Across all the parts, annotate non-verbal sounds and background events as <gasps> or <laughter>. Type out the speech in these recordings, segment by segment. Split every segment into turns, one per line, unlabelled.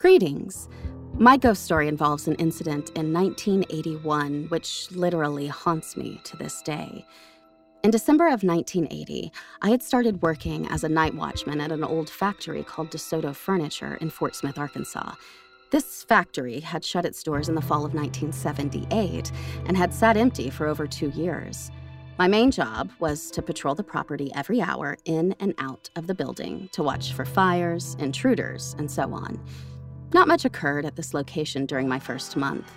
Greetings. My ghost story involves an incident in 1981, which literally haunts me to this day. In December of 1980, I had started working as a night watchman at an old factory called DeSoto Furniture in Fort Smith, Arkansas. This factory had shut its doors in the fall of 1978 and had sat empty for over two years. My main job was to patrol the property every hour in and out of the building to watch for fires, intruders, and so on. Not much occurred at this location during my first month.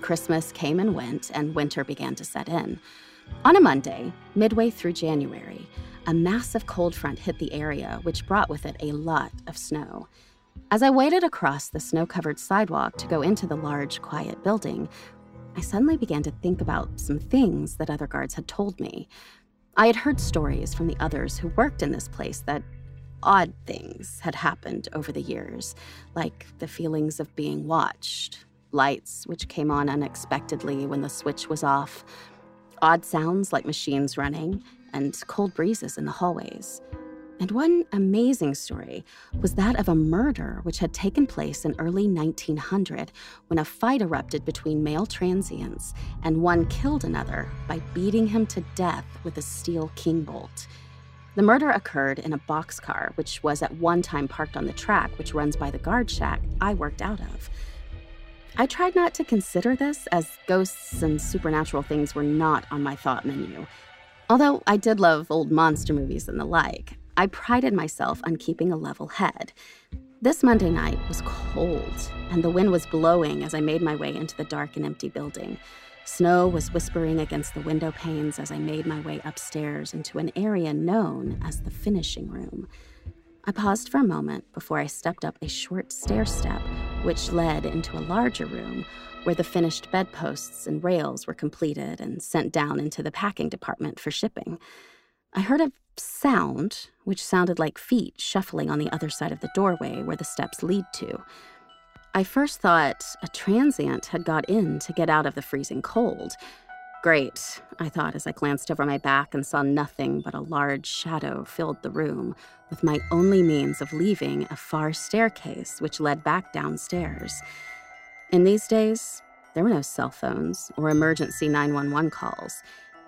Christmas came and went, and winter began to set in. On a Monday, midway through January, a massive cold front hit the area, which brought with it a lot of snow. As I waded across the snow covered sidewalk to go into the large, quiet building, I suddenly began to think about some things that other guards had told me. I had heard stories from the others who worked in this place that odd things had happened over the years, like the feelings of being watched, lights which came on unexpectedly when the switch was off, odd sounds like machines running, and cold breezes in the hallways. And one amazing story was that of a murder which had taken place in early 1900 when a fight erupted between male transients and one killed another by beating him to death with a steel king bolt. The murder occurred in a boxcar, which was at one time parked on the track which runs by the guard shack I worked out of. I tried not to consider this, as ghosts and supernatural things were not on my thought menu. Although I did love old monster movies and the like, I prided myself on keeping a level head. This Monday night was cold, and the wind was blowing as I made my way into the dark and empty building. Snow was whispering against the window panes as I made my way upstairs into an area known as the finishing room. I paused for a moment before I stepped up a short stair step, which led into a larger room where the finished bedposts and rails were completed and sent down into the packing department for shipping. I heard a sound, which sounded like feet shuffling on the other side of the doorway where the steps lead to. I first thought a transient had got in to get out of the freezing cold. Great, I thought as I glanced over my back and saw nothing but a large shadow filled the room, with my only means of leaving a far staircase which led back downstairs. In these days, there were no cell phones or emergency 911 calls.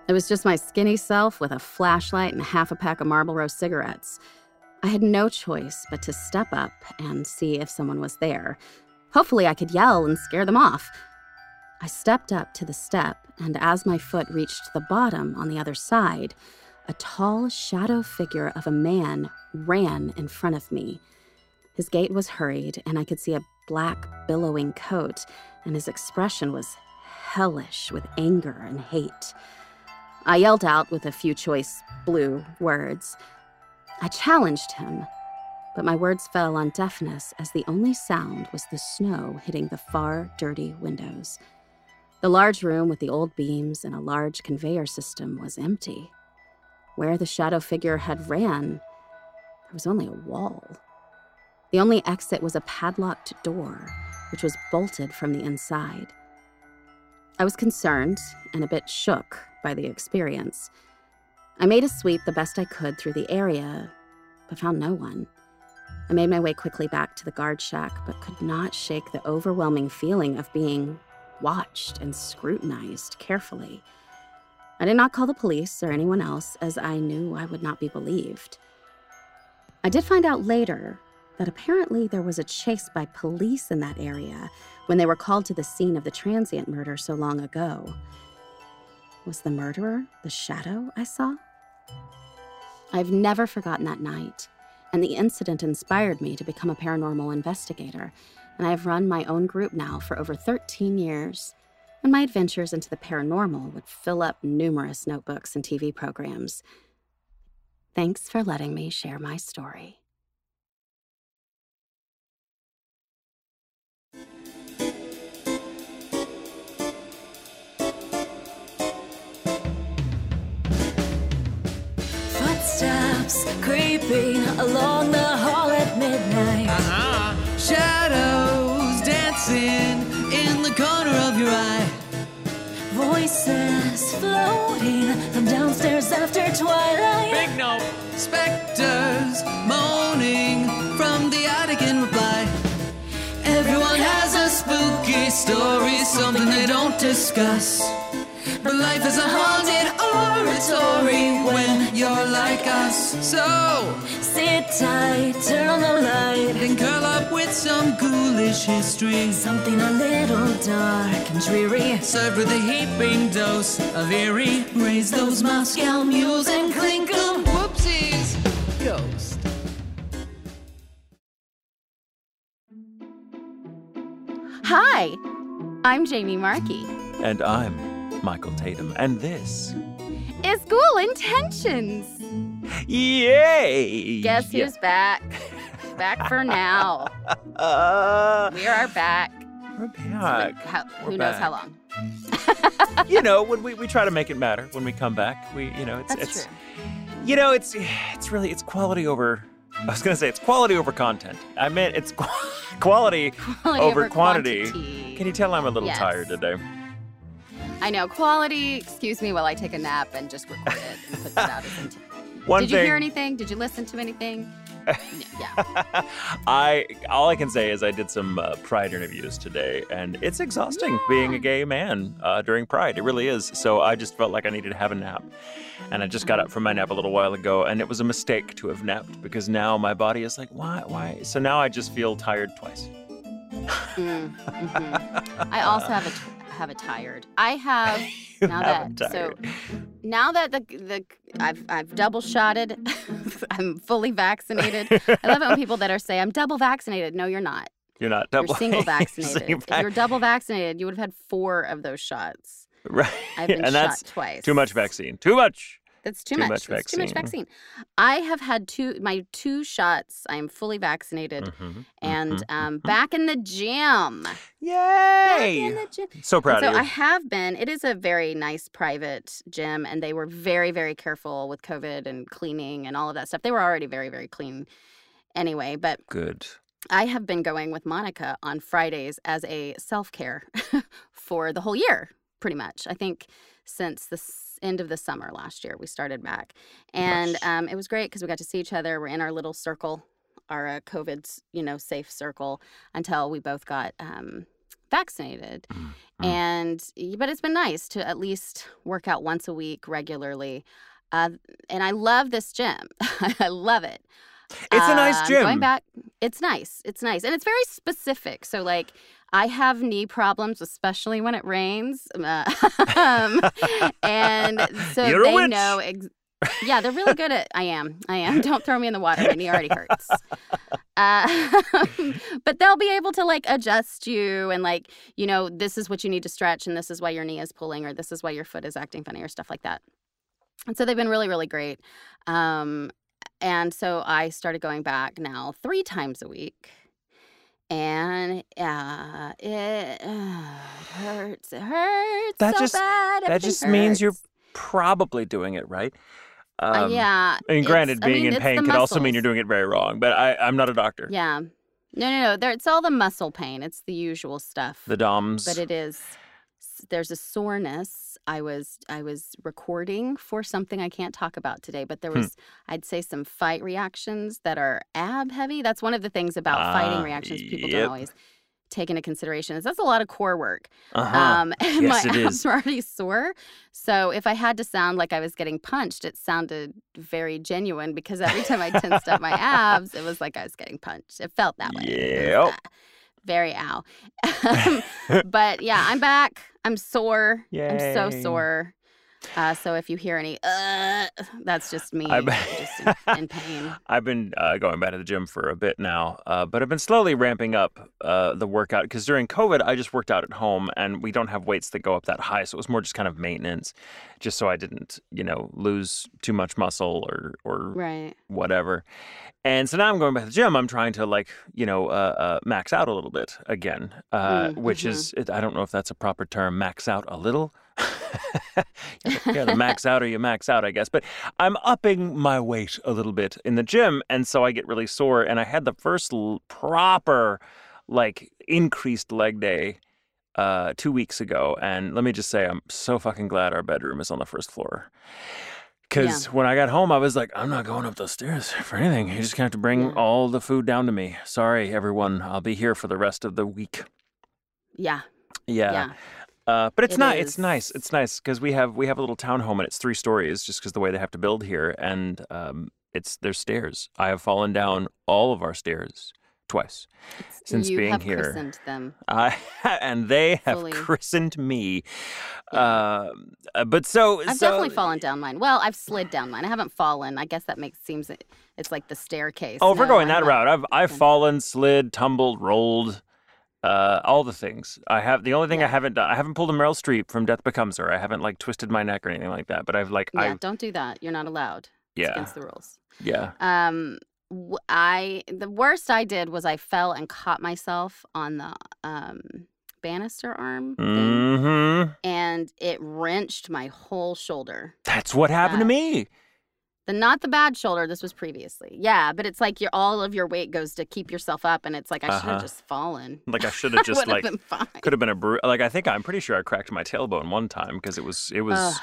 It was just my skinny self with a flashlight and half a pack of Marlboro cigarettes. I had no choice but to step up and see if someone was there, Hopefully, I could yell and scare them off. I stepped up to the step, and as my foot reached the bottom on the other side, a tall shadow figure of a man ran in front of me. His gait was hurried, and I could see a black, billowing coat, and his expression was hellish with anger and hate. I yelled out with a few choice blue words. I challenged him, but my words fell on deafness as the only sound was the snow hitting the far, dirty windows. The large room with the old beams and a large conveyor system was empty. Where the shadow figure had ran, there was only a wall. The only exit was a padlocked door, which was bolted from the inside. I was concerned and a bit shook by the experience. I made a sweep the best I could through the area, but found no one. I made my way quickly back to the guard shack, but could not shake the overwhelming feeling of being watched and scrutinized carefully. I did not call the police or anyone else, as I knew I would not be believed. I did find out later that apparently there was a chase by police in that area when they were called to the scene of the transient murder so long ago. Was the murderer the shadow I saw? I've never forgotten that night and the incident inspired me to become a paranormal investigator, and I have run my own group now for over 13 years. And my adventures into the paranormal would fill up numerous notebooks and TV programs. Thanks for letting me share my story.
Creeping along the hall at midnight.
Uh-huh. Shadows dancing in the corner of your eye.
Voices floating from downstairs after twilight.
Big no. Specters moaning from the attic in reply.
Every
scary stories, something they don't discuss. But life is a haunted oratory when you're like us. So,
Sit tight, turn on the light.
and curl up with some ghoulish history.
Something a little dark and dreary.
Served with a heaping dose of eerie. Raise those Moscow mules and clink clink 'em. Whoopsies. Ghost.
Hi, I'm Jamie Marchi.
And I'm Michael Tatum, and this.
Is School Intentions.
Yay!
Guess
Yeah.
who's back? back for now. <laughs>
Uh,
We are back.
we're back.
how-
We're
who knows how long? <laughs>
you know, when we, we try to make it matter when we come back. We, you know, it's
That's
it's
true.
you know, it's it's really it's quality over. I was gonna say it's quality over content. I meant it's qu- <laughs> quality,
Quality
over,
over
quantity.
quantity.
Can you tell I'm a little
Yes.
tired today?
I know. Quality, excuse me while I take a nap and just record it and put that out as <laughs>
One
Did you
thing
hear anything? Did you listen to anything? <laughs> yeah.
I all I can say is I did some uh, Pride interviews today, and it's exhausting being a gay man uh, during Pride. It really is. So I just felt like I needed to have a nap, and I just got up from my nap a little while ago, and it was a mistake to have napped because now my body is like, why, why? So now I just feel tired twice.
Mm, mhm. <laughs> I also have a have a tired. I have <laughs> now
have
that so now that the the I've I've double shotted. <laughs> I'm fully vaccinated. I love it when people that are say I'm double vaccinated. No, you're not.
You're not double.
You're <laughs> single vaccinated.
Single
if you're double vaccinated, you would have had four of those shots.
right,
I've been
and
shot
that's
tmuch
too much vaccine. Too much.
That's too,
Too
much.
much
That's too much
vaccine.
vaccine. I have had two my two shots. I am fully vaccinated
Mhm,
and
mhm,
um,
mhm.
back in the gym. Back in
Yay!
the gym.
So proud
so
of you.
I have been. It is a very nice private gym, and they were very, very careful with COVID and cleaning and all of that stuff. They were already very, very clean anyway. But
Good.
I have been going with Monica on Fridays as a self care <laughs> for the whole year, pretty much. I think since the end of the summer last year, we started back. And
Nice.
um, it was great because we got to see each other. We're in our little circle, our uh, COVID, you know, safe circle until we both got um, vaccinated.
Mm.
And, but it's been nice to at least work out once a week regularly. Uh, and I love this gym. <laughs> I love it.
It's a nice
I'm
gym.
Going back, it's nice. It's nice, and it's very specific. So, like, I have knee problems, especially when it rains, uh, <laughs> um, and so
You're
they know. Ex- yeah, they're really good at. I am. I am. <laughs> Don't throw me in the water. My knee already hurts. Uh, <laughs> but they'll be able to like adjust you and like you know this is what you need to stretch and this is why your knee is pulling or this is why your foot is acting funny or stuff like that. And so they've been really really great. Um, and so I started going back now three times a week. And uh, it, uh, <sighs> it hurts. It hurts
That
so
just-
bad.
that just means you're. Probably doing it right.
Uh,
Um,
yeah.
I mean,
it's-
granted,
I
being
mean,
in pain could also mean you're doing it very wrong. But I, I'm not a doctor.
Yeah. No, no, no. There, it's all the muscle pain. It's the usual stuff.
The DOMs.
but it is there's a soreness i was i was recording for something i can't talk about today but there
Hmm.
was i'd say some fight reactions that are ab heavy that's one of the things about
Ah,
fighting reactions people
yep.
don't always take into consideration is that's a lot of core work
uh-huh.
um <laughs> and
Yes,
my abs were already sore so if i had to sound like i was getting punched it sounded very genuine because every time i tensed up my <laughs> abs it was like i was getting punched it felt that way
Yep.
uh, very ow <laughs> Um, but yeah i'm back i'm sore. I'm so sore uh, so if you hear any uh, that's just me <laughs> just in, <laughs> in pain
I've been uh, going back to the gym for a bit now, uh, but I've been slowly ramping up uh, the workout because during COVID, I just worked out at home and we don't have weights that go up that high. So it was more just kind of maintenance, just so I didn't, you know, lose too much muscle or, or
right
whatever. And so now I'm going back to the gym. I'm trying to like, you know, uh, uh, max out a little bit again, uh,
Mm,
which is, I don't know if that's a proper term, max out a little. <laughs> yeah, the max out or you max out, I guess. But I'm upping my weight a little bit in the gym. And so I get really sore. And I had the first l- proper, like, increased leg day uh, two weeks ago. And let me just say, I'm so fucking glad our bedroom is on the first floor. Because when I got home, I was like, I'm not going up those stairs for anything. You just gonna have to bring
Yeah.
all the food down to me. Sorry, everyone. I'll be here for the rest of the week.
yeah
Yeah.
Yeah.
Uh, but it's
It
not. It's nice. It's nice because we have we have a little townhome and it's three stories just because the way they have to build here and um, it's there's stairs. I have fallen down all of our stairs twice since
you
being
have
here.
christened them.
I <laughs> and they have
Fully.
christened me. Um, uh, but so
I've
so,
definitely fallen down mine. Well, I've slid down mine. I haven't fallen. I guess that makes seems it's like the staircase.
Oh, if we're going
I'm
that route, I've I've fallen, slid, tumbled, rolled, uh, all the things. I have the only thing I haven't done. I haven't pulled a Meryl Streep from Death Becomes Her. I haven't like twisted my neck or anything like that. But I've like
Yeah,
I
don't do that. You're not allowed. It's
yeah
against the rules.
yeah.
Um, I the worst I did was I fell and caught myself on the um banister arm
Mm-hmm.
and it wrenched my whole shoulder.
That's what happened to
Uh,
me.
The not the bad shoulder. This was previously. Yeah, but it's like your all of your weight goes to keep yourself up, and it's like I should
Uh-huh.
have just fallen.
Like I should have <laughs> just like could have been a bru- like I think I'm pretty sure I cracked my tailbone one time because it was it was
Ugh.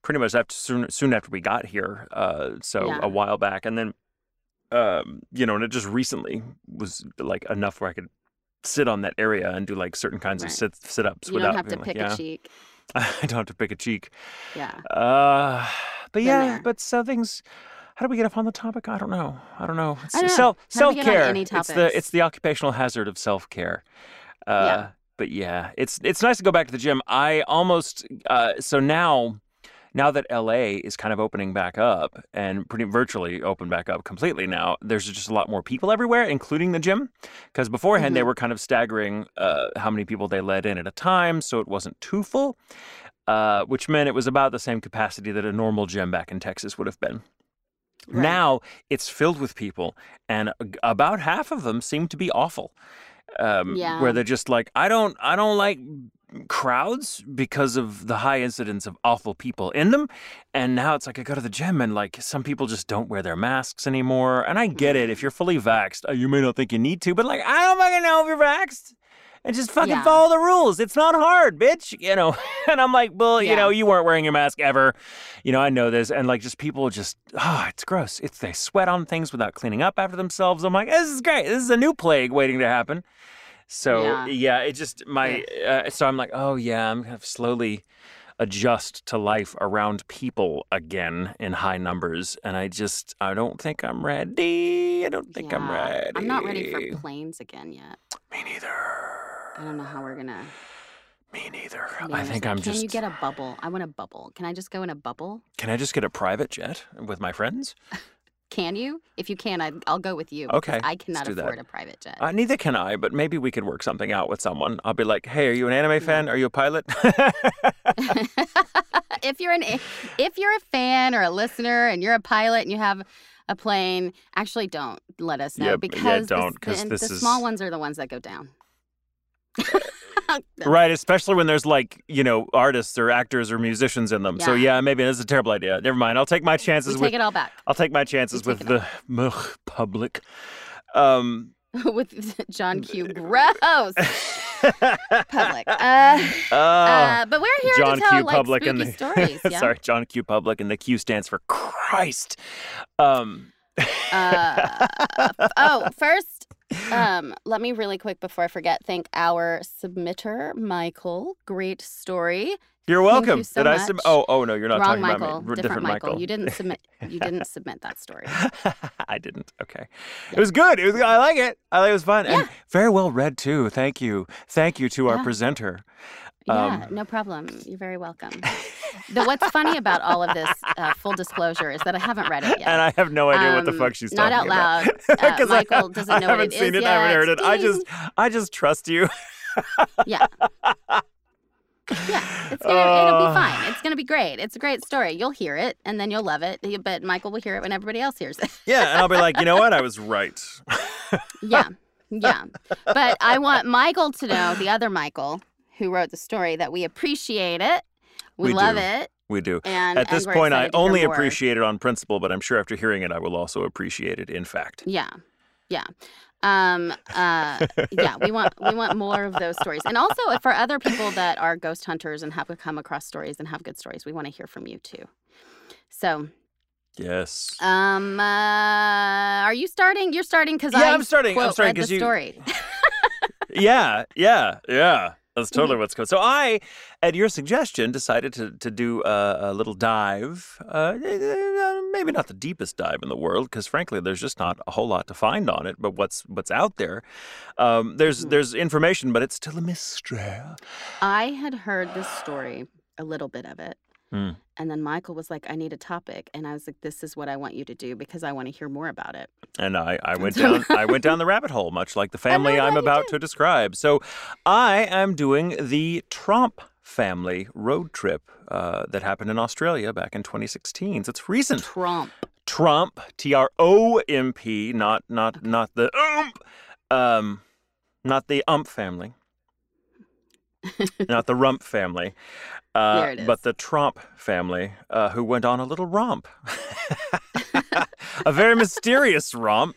pretty much after soon soon after we got here. Uh, so
Yeah.
a while back, and then um, you know, and it just recently was like enough where I could sit on that area and do like certain kinds
Right.
of sit sit ups
You
without
don't have to pick
like, yeah.
a cheek. <laughs>
I don't have to pick a cheek.
Yeah.
Uh, but yeah, but so things. How do we get up on the topic? I don't know. I don't know. It's
I don't
self self
we get on
care. It's the it's the occupational hazard of self care. Uh,
Yeah.
But yeah, it's it's nice to go back to the gym. I almost uh, so now. Now that LA is kind of opening back up and pretty virtually open back up completely now, there's just a lot more people everywhere, including the gym. Because beforehand, they
Mhm.
were kind of staggering uh, how many people they let in at a time, so it wasn't too full, uh, which meant it was about the same capacity that a normal gym back in Texas would have been.
Right.
Now it's filled with people, and about half of them seem to be awful. Um,
Yeah.
Where they're just like, I don't, I don't like crowds because of the high incidence of awful people in them. And now it's like I go to the gym and like some people just don't wear their masks anymore. And I get it. If you're fully vaxxed, uh, you may not think you need to, but like I don't fucking know if you're vaxxed. And just fucking
Yeah.
follow the rules. It's not hard, bitch. You know. <laughs> And I'm like, well, you know, you weren't wearing your mask ever. You know, I know this. And like, just people just, oh, it's gross. It's they sweat on things without cleaning up after themselves. I'm like, this is great. This is a new plague waiting to happen. So
Yeah.
yeah, it just my. Uh, so I'm like, oh yeah, I'm gonna slowly adjust to life around people again in high numbers, and I just I don't think I'm ready. I don't think I'm ready.
I'm not ready for planes again yet.
Me neither.
I don't know how we're gonna. <sighs>
Me neither. I think I'm
Can
just.
Can you get a bubble? I want a bubble. Can I just go in a bubble?
Can I just get a private jet with my friends? <laughs>
Can you? If you can, I, I'll go with you.
Okay,
I cannot
do that.
afford a private jet.
Uh, neither can I, but maybe we could work something out with someone. I'll be like, "Hey, are you an anime fan? Are you a pilot?" <laughs> <laughs>
if you're an if you're a fan or a listener and you're a pilot and you have a plane, actually don't let us know
Yeah, yeah,
because the-
don't, 'cause
the,
this
the
is-
small ones are the ones that go down. <laughs>
right, especially when there's like you know artists or actors or musicians in them. So
Yeah.
yeah, maybe that's a terrible idea. Never mind. I'll take my
We
chances
take
with
it all back
I'll take my chances with the ugh, public. Um, <laughs>
with <laughs> John Q. Gross public. Uh,
oh,
uh, but we're here
John
to tell
Q.
like
Public
spooky
the
stories. Yeah?
sorry, John Q. Public, and the Q stands for Christ. Um,
Uh, oh, first, um, let me really quick before I forget thank our submitter, Michael. Great story.
you're welcome.
you so
Did I sub-
much.
Oh, oh no, you're not
Wrong
talking
Michael.
about me. R-
different, Michael.
Michael.
You didn't submit. You <laughs> didn't submit that story. <laughs>
I didn't. Okay. It was good. It was. I like it. I like it was fun
Yeah.
and very well read too. Thank you. Thank you to our
Yeah.
presenter.
Yeah,
Um,
no problem. You're very welcome. <laughs> the, what's funny about all of this, uh, full disclosure, is that I haven't read it yet.
And I have no idea what the
Um,
fuck she's
not
talking
out loud. <laughs>
Because I-
Michael doesn't
I
know what
haven't
it
seen
is
it. I haven't heard it. I just, I just trust you. <laughs>
yeah. Yeah, it's gonna, it'll
Uh.
be fine. It's gonna be great. It's a great story. You'll hear it, and then you'll love it. But Michael will hear it when everybody else hears it.
Yeah, and I'll be like, you know what? I was right.
yeah, yeah. But I want Michael to know, the other Michael who wrote the story, that we appreciate it. We,
We
love
do.
it.
We do.
And
At this point, I
excited to hear
only appreciate it on principle, but I'm sure after hearing it, I will also appreciate it in fact.
Yeah, yeah. Um, uh, yeah, we want we want more of those stories, and also for other people that are ghost hunters and have come across stories and have good stories, we want to hear from you too. So,
Yes.
um, uh, are you starting? You're starting because
Yeah,
I
I'm starting. I'm starting
read
'cause
the
you-
story. <laughs>
yeah, yeah, yeah. That's totally mm-hmm. what's going. So I, at your suggestion, decided to to do a, a little dive. Uh, eh, eh, eh, maybe not the deepest dive in the world, because frankly, there's just not a whole lot to find on it. But what's what's out there, um, there's mm-hmm. there's information, but it's still a mystery.
I had heard this story, a little bit of it.
Hmm.
And then Michael was like, I need a topic. And I was like, this is what I want you to do because I want to hear more about it.
And I, I went down I went down the <laughs> rabbit hole, much like the family I'm about to describe. So I am doing the Tromp family road trip uh, that happened in Australia back in 2016. So it's recent.
Tromp.
Tromp, T R O M P, not not not the ump, um, not the ump family, <laughs> not the rump family, uh, but the Tromp family, uh, who went on a little romp. <laughs> <laughs> a very mysterious romp.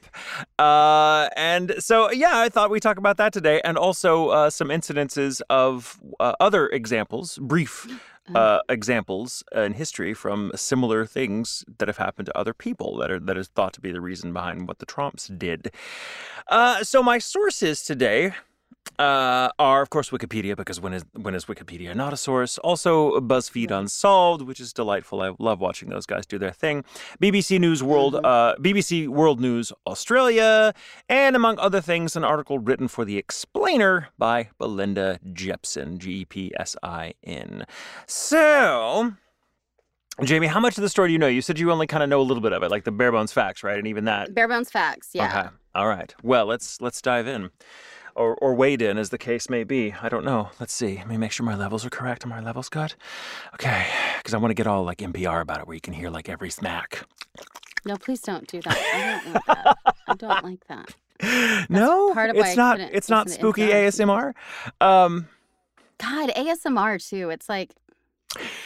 Uh, and so, yeah, I thought we'd talk about that today and also uh, some incidences of uh, other examples, brief uh, examples in history from similar things that have happened to other people that are that is thought to be the reason behind what the Tromps did. Uh, so my sources today uh, are of course Wikipedia because when is when is Wikipedia not a source? Also BuzzFeed Unsolved, which is delightful. I love watching those guys do their thing. BBC News World, uh, BBC World News Australia, and among other things, an article written for the Explainer by Belinda Jepson, G E P S I N. So. Jamie, how much of the story do you know? You said you only kind of know a little bit of it, like the bare bones facts, right? And even that.
Bare bones facts. Yeah.
Okay. All right. Well, let's let's dive in, or or wade in, as the case may be. I don't know. Let's see. Let me make sure my levels are correct. Are my levels good? Okay. Because I want to get all like NPR about it, where you can hear like every smack.
No, please don't do that. I don't want that. I don't like that.
no,
part of why
it's not. It's not spooky. ASMR. Um,
God, ASMR too. It's like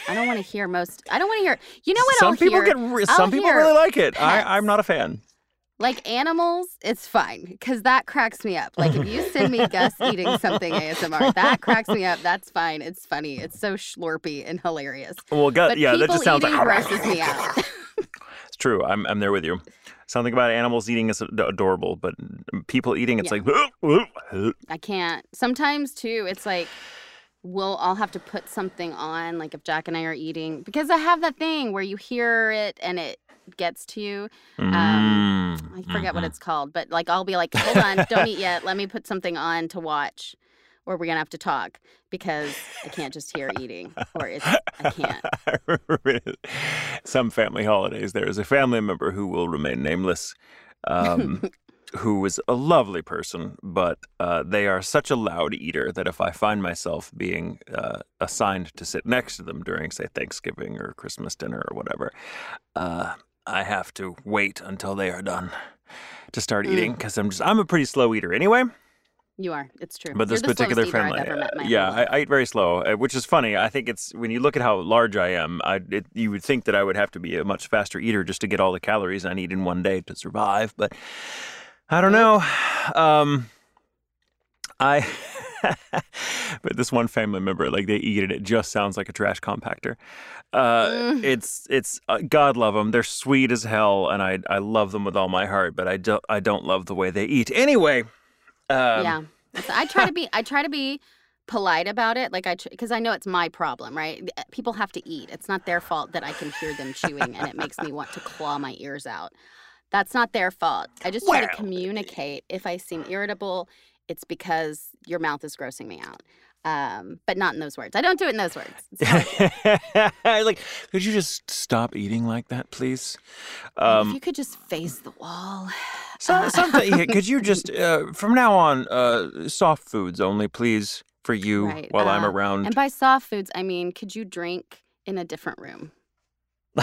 I don't want to hear most. I don't want to hear. You know what?
some
I'll
people
hear?
get. Re-
I'll
some people really like it.
pets.
I, I'm not a fan.
Like animals, it's fine because that cracks me up. Like if you send me <laughs> Gus eating something ASMR, that cracks me up. That's fine. It's funny. It's so slurpy and hilarious.
Well,
But
yeah, that just sounds like. <laughs>
grosses me out.
It's true. I'm I'm there with you. Something about animals eating is adorable, but people eating, it's
Yeah. <laughs>
like.
I can't. Sometimes too, it's like we'll I'll have to put something on, like if Jack and I are eating, because I have that thing where you hear it and it gets to you. Um,
Mm,
I forget what
mhm.
it's called, but like I'll be like, hold on, don't eat yet. Let me put something on to watch, or we're gonna have to talk because I can't just hear eating, or it's I can't.
I <laughs> remember some family holidays. There is a family member who will remain nameless, um, <laughs> who is a lovely person, but uh, they are such a loud eater that if I find myself being uh, assigned to sit next to them during, say, Thanksgiving or Christmas dinner or whatever, uh, I have to wait until they are done to start
Mm.
eating because I'm just I'm a pretty slow eater anyway.
You are. It's true.
But this particular family,
ever met my
uh, yeah. I, I eat very slow, uh, which is funny. I think it's when you look at how large I am, I it, you would think that I would have to be a much faster eater just to get all the calories I need in one day to survive. But I don't know. Um, I. <laughs> but this one family member, like they eat it, it just sounds like a trash compactor. Uh,
Mm.
It's it's uh, God love them. They're sweet as hell, and I I love them with all my heart. But I don't I don't love the way they eat. Anyway. Um,
yeah. I try to be. I try to be polite about it. Like I, because I know it's my problem, right? People have to eat. It's not their fault that I can hear them chewing, and it makes me want to claw my ears out. That's not their fault. I just try
Well,
to communicate. If I seem irritable, it's because your mouth is grossing me out. Um, but not in those words. I don't do it in those words. <laughs>
Like, could you just stop eating like that, please?
if
Um,
you could just face the wall.
so, sometimes, could you <laughs> just, uh, from now on, uh, soft foods only, please, for you
Right,
while I'm
uh,
around?
And by soft foods, I mean, could you drink in a different room? <laughs>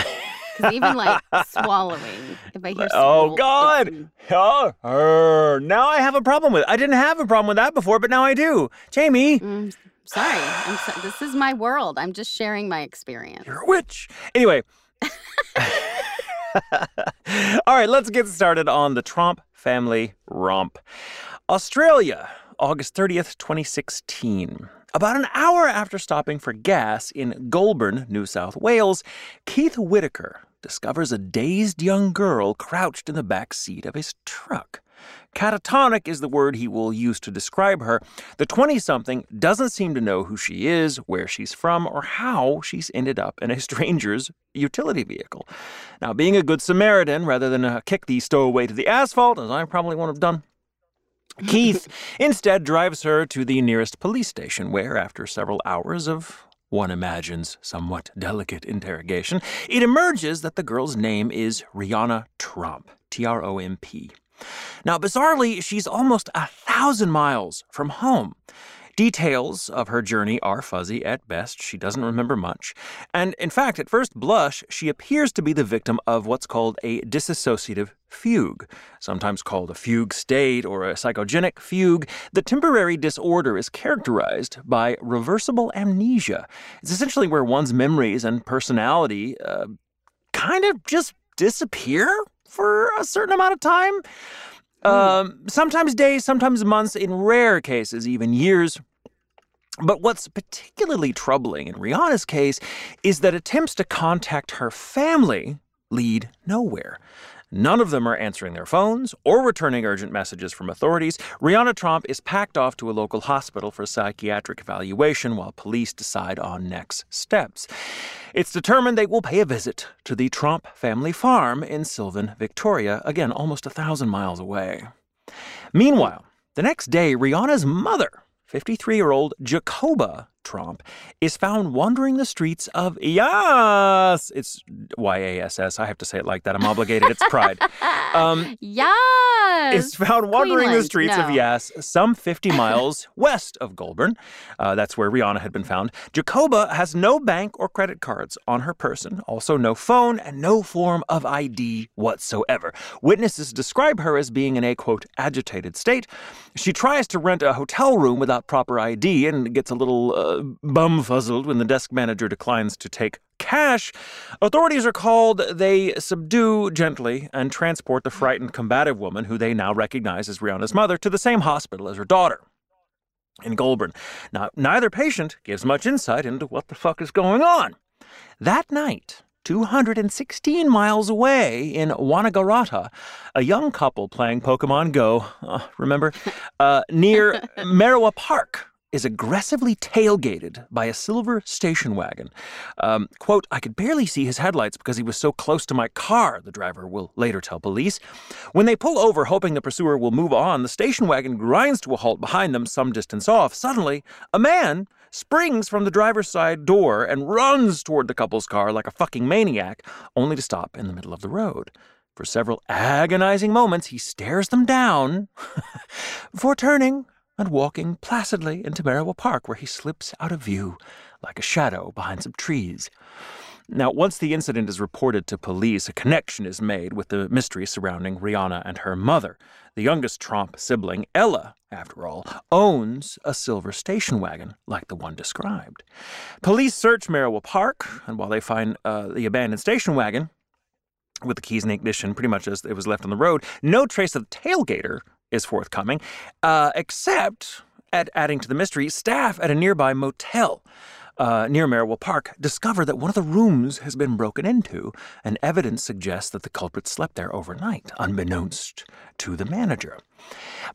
even like swallowing, <laughs> if I hear
Oh, God! oh, er, now I have a problem with. I didn't have a problem with that before, but now I do. Jamie,
Mm, sorry, so, this is my world. I'm just sharing my experience.
You're a witch. Anyway. <laughs> <laughs> All right, let's get started on the Tromp family romp. Australia, August 30th, 2016. About an hour after stopping for gas in Goulburn, New South Wales, Keith Whitaker discovers a dazed young girl crouched in the back seat of his truck. Catatonic is the word he will use to describe her. The 20 something doesn't seem to know who she is, where she's from, or how she's ended up in a stranger's utility vehicle. Now, being a good Samaritan, rather than uh, kick the stowaway to the asphalt, as I probably would have done, Keith instead drives her to the nearest police station, where, after several hours of one imagines somewhat delicate interrogation, it emerges that the girl's name is Riana Tromp, T R O M P. Now, bizarrely, she's almost a thousand miles from home. Details of her journey are fuzzy at best. She doesn't remember much. And in fact, at first blush, she appears to be the victim of what's called a dissociative fugue, sometimes called a fugue state or a psychogenic fugue. The temporary disorder is characterized by reversible amnesia. It's essentially where one's memories and personality uh, kind of just disappear for a certain amount of time. Um, sometimes days, sometimes months, in rare cases, even years. But what's particularly troubling in Riana's case is that attempts to contact her family lead nowhere. None of them are answering their phones or returning urgent messages from authorities. Riana Tromp is packed off to a local hospital for psychiatric evaluation while police decide on next steps. It's determined they will pay a visit to the Tromp family farm in Sylvan, Victoria, again, almost a thousand miles away. Meanwhile, the next day, Riana's mother, 53 year old Jacoba Tromp, is found wandering the streets of Yass. It's Y A S S. I have to say it like that. I'm obligated. It's pride. <laughs> Um,
yes.
is found wandering the
Queenland.
streets of
No.
Yass, some 50 miles <laughs> west of Goulburn. Uh, that's where Riana had been found. Jacoba has no bank or credit cards on her person, also no phone and no form of ID whatsoever. Witnesses describe her as being in a quote agitated state. She tries to rent a hotel room without proper ID and gets a little uh, bumfuzzled when the desk manager declines to take cash. Authorities are called. They subdue gently and transport the frightened, combative woman, who they now recognize as Riana's mother, to the same hospital as her daughter in Goulburn. Now, neither patient gives much insight into what the fuck is going on. That night, 216 miles away in Wangaratta, a young couple playing Pokemon Go, uh, remember, uh, near <laughs> Merriwa Park is aggressively tailgated by a silver station wagon. Um, quote, I could barely see his headlights because he was so close to my car, the driver will later tell police. When they pull over, hoping the pursuer will move on, the station wagon grinds to a halt behind them some distance off. Suddenly, a man springs from the driver's side door and runs toward the couple's car like a fucking maniac, only to stop in the middle of the road. For several agonizing moments, he stares them down <laughs> for turning and walking placidly into Merriwa Park, where he slips out of view like a shadow behind some trees. Now, once the incident is reported to police, a connection is made with the mystery surrounding Riana and her mother. The youngest Tromp sibling, Ella, after all, owns a silver station wagon like the one described. Police search Merriwa Park, and while they find uh, the abandoned station wagon, with the keys in ignition pretty much as it was left on the road. No trace of the tailgater is forthcoming, uh, except at adding to the mystery, staff at a nearby motel uh, near Merriwa Park discover that one of the rooms has been broken into, and evidence suggests that the culprit slept there overnight, unbeknownst to the manager.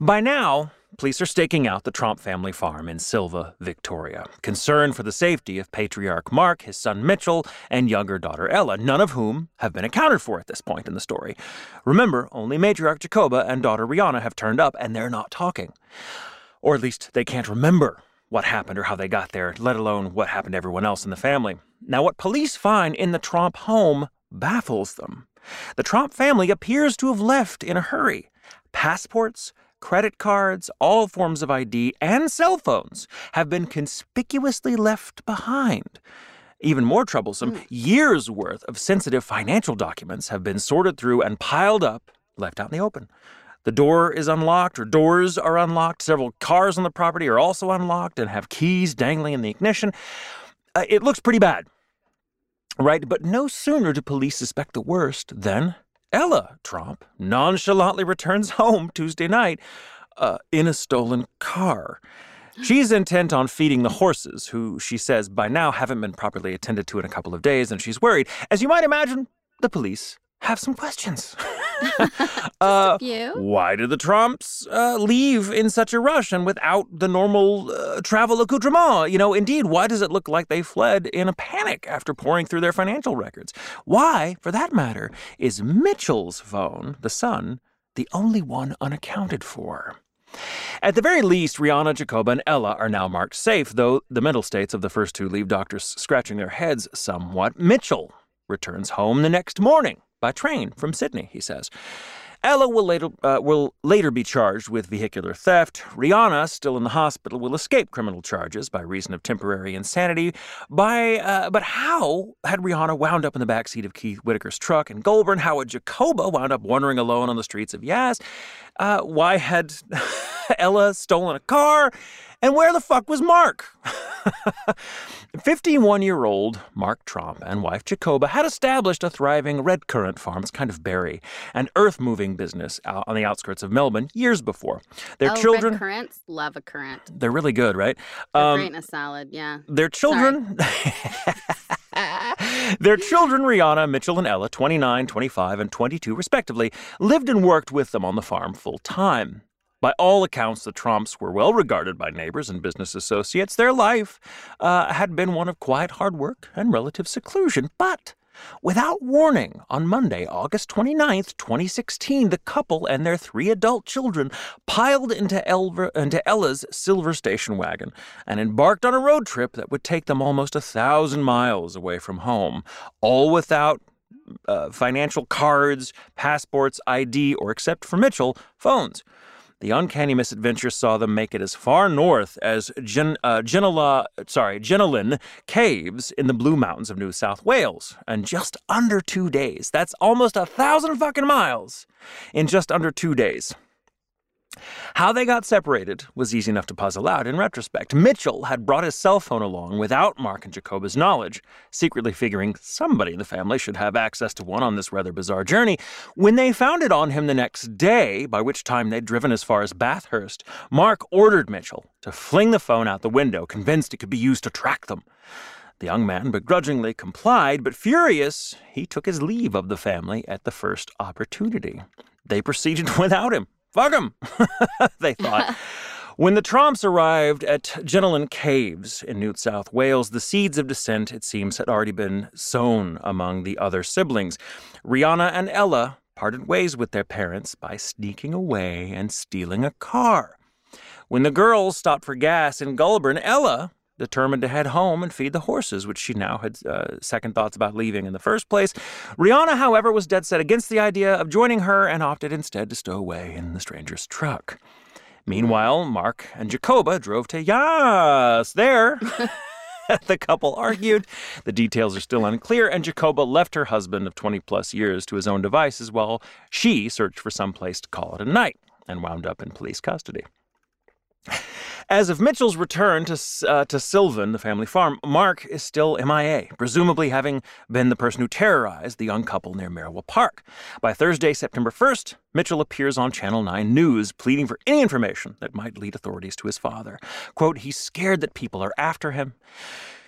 By now, police are staking out the Tromp family farm in Sylvan, Victoria, concerned for the safety of patriarch Mark, his son Mitchell, and younger daughter Ella, none of whom have been accounted for at this point in the story. Remember, only matriarch Jacoba and daughter Riana have turned up, and they're not talking. Or at least they can't remember what happened or how they got there, let alone what happened to everyone else in the family. Now, what police find in the Tromp home baffles them. The Tromp family appears to have left in a hurry. Passports, credit cards, all forms of ID, and cell phones have been conspicuously left behind. Even more troublesome, years worth of sensitive financial documents have been sorted through and piled up, left out in the open. The door is unlocked, or doors are unlocked. Several cars on the property are also unlocked and have keys dangling in the ignition. Uh, it looks pretty bad, right? But no sooner do police suspect the worst than Ella Tromp nonchalantly returns <laughs> home Tuesday night uh, in a stolen car. She's intent on feeding the horses, who she says by now haven't been properly attended to in a couple of days, and she's worried. As you might imagine, the police have some questions. <laughs> <laughs> uh, why did the Tromps uh, leave in such a rush and without the normal uh, travel accoutrement? You know, indeed, why does it look like they fled in a panic after pouring through their financial records? Why, for that matter, is Mitchell's phone, the son, the only one unaccounted for? At the very least, Riana, Jacoba, and Ella are now marked safe, though the mental states of the first two leave doctors scratching their heads somewhat. Mitchell returns home the next morning by train from Sydney, he says. Ella will later, uh, will later be charged with vehicular theft. Riana, still in the hospital, will escape criminal charges by reason of temporary insanity. By uh, but how had Riana wound up in the backseat of Keith Whitaker's truck in Goulburn? How had Jacoba wound up wandering alone on the streets of Yass? Uh, why had <laughs> <laughs> Ella stolen a car? And where the fuck was Mark? <laughs> 51 year old Mark Tromp and wife Jacoba had established a thriving red currant farms, kind of berry, and earth moving business on the outskirts of Melbourne years before. Their
oh,
children,
red currants. Love a currant.
they're really good, right?
They're
Um,
great in a salad. Yeah.
their children. <laughs> Their children, Riana, Mitchell, and Ella, 29, 25, and 22, respectively, lived and worked with them on the farm full time. By all accounts, the Tromps were well regarded by neighbors and business associates. Their life uh, had been one of quiet hard work and relative seclusion. But without warning, on Monday, August 29th, 2016, the couple and their three adult children piled into, Elver, into Ella's silver station wagon and embarked on a road trip that would take them almost a thousand miles away from home, all without uh, financial cards, passports, ID, or except for Mitchell, phones. The uncanny misadventure saw them make it as far north as Gen, uh, sorry, Jenolan Caves in the Blue Mountains of New South Wales, in just under two days. That's almost a thousand fucking miles in just under two days. How they got separated was easy enough to puzzle out in retrospect. Mitchell had brought his cell phone along without Mark and Jacoba's knowledge, secretly figuring somebody in the family should have access to one on this rather bizarre journey. When they found it on him the next day, by which time they'd driven as far as Bathurst, Mark ordered Mitchell to fling the phone out the window, convinced it could be used to track them. The young man begrudgingly complied, but furious, he took his leave of the family at the first opportunity. They proceeded <laughs> without him. Fuck him, <laughs> they thought. <laughs> When the Tromps arrived at Jenolan Caves in New South Wales, the seeds of dissent, it seems, had already been sown among the other siblings. Riana and Ella parted ways with their parents by sneaking away and stealing a car. When the girls stopped for gas in Goulburn, Ella determined to head home and feed the horses, which she now had uh, second thoughts about leaving in the first place. Riana, however, was dead set against the idea of joining her and opted instead to stow away in the stranger's truck. Meanwhile, Mark and Jacoba drove to Yass. There, <laughs> the couple argued. The details are still unclear, and Jacoba left her husband of 20 plus years to his own devices while she searched for some place to call it a night and wound up in police custody. As of Mitchell's return to, uh, to Sylvan, the family farm, Mark is still MIA, presumably having been the person who terrorized the young couple near Merriwa Park. By Thursday, September 1st, Mitchell appears on Channel 9 News, pleading for any information that might lead authorities to his father. Quote, he's scared that people are after him.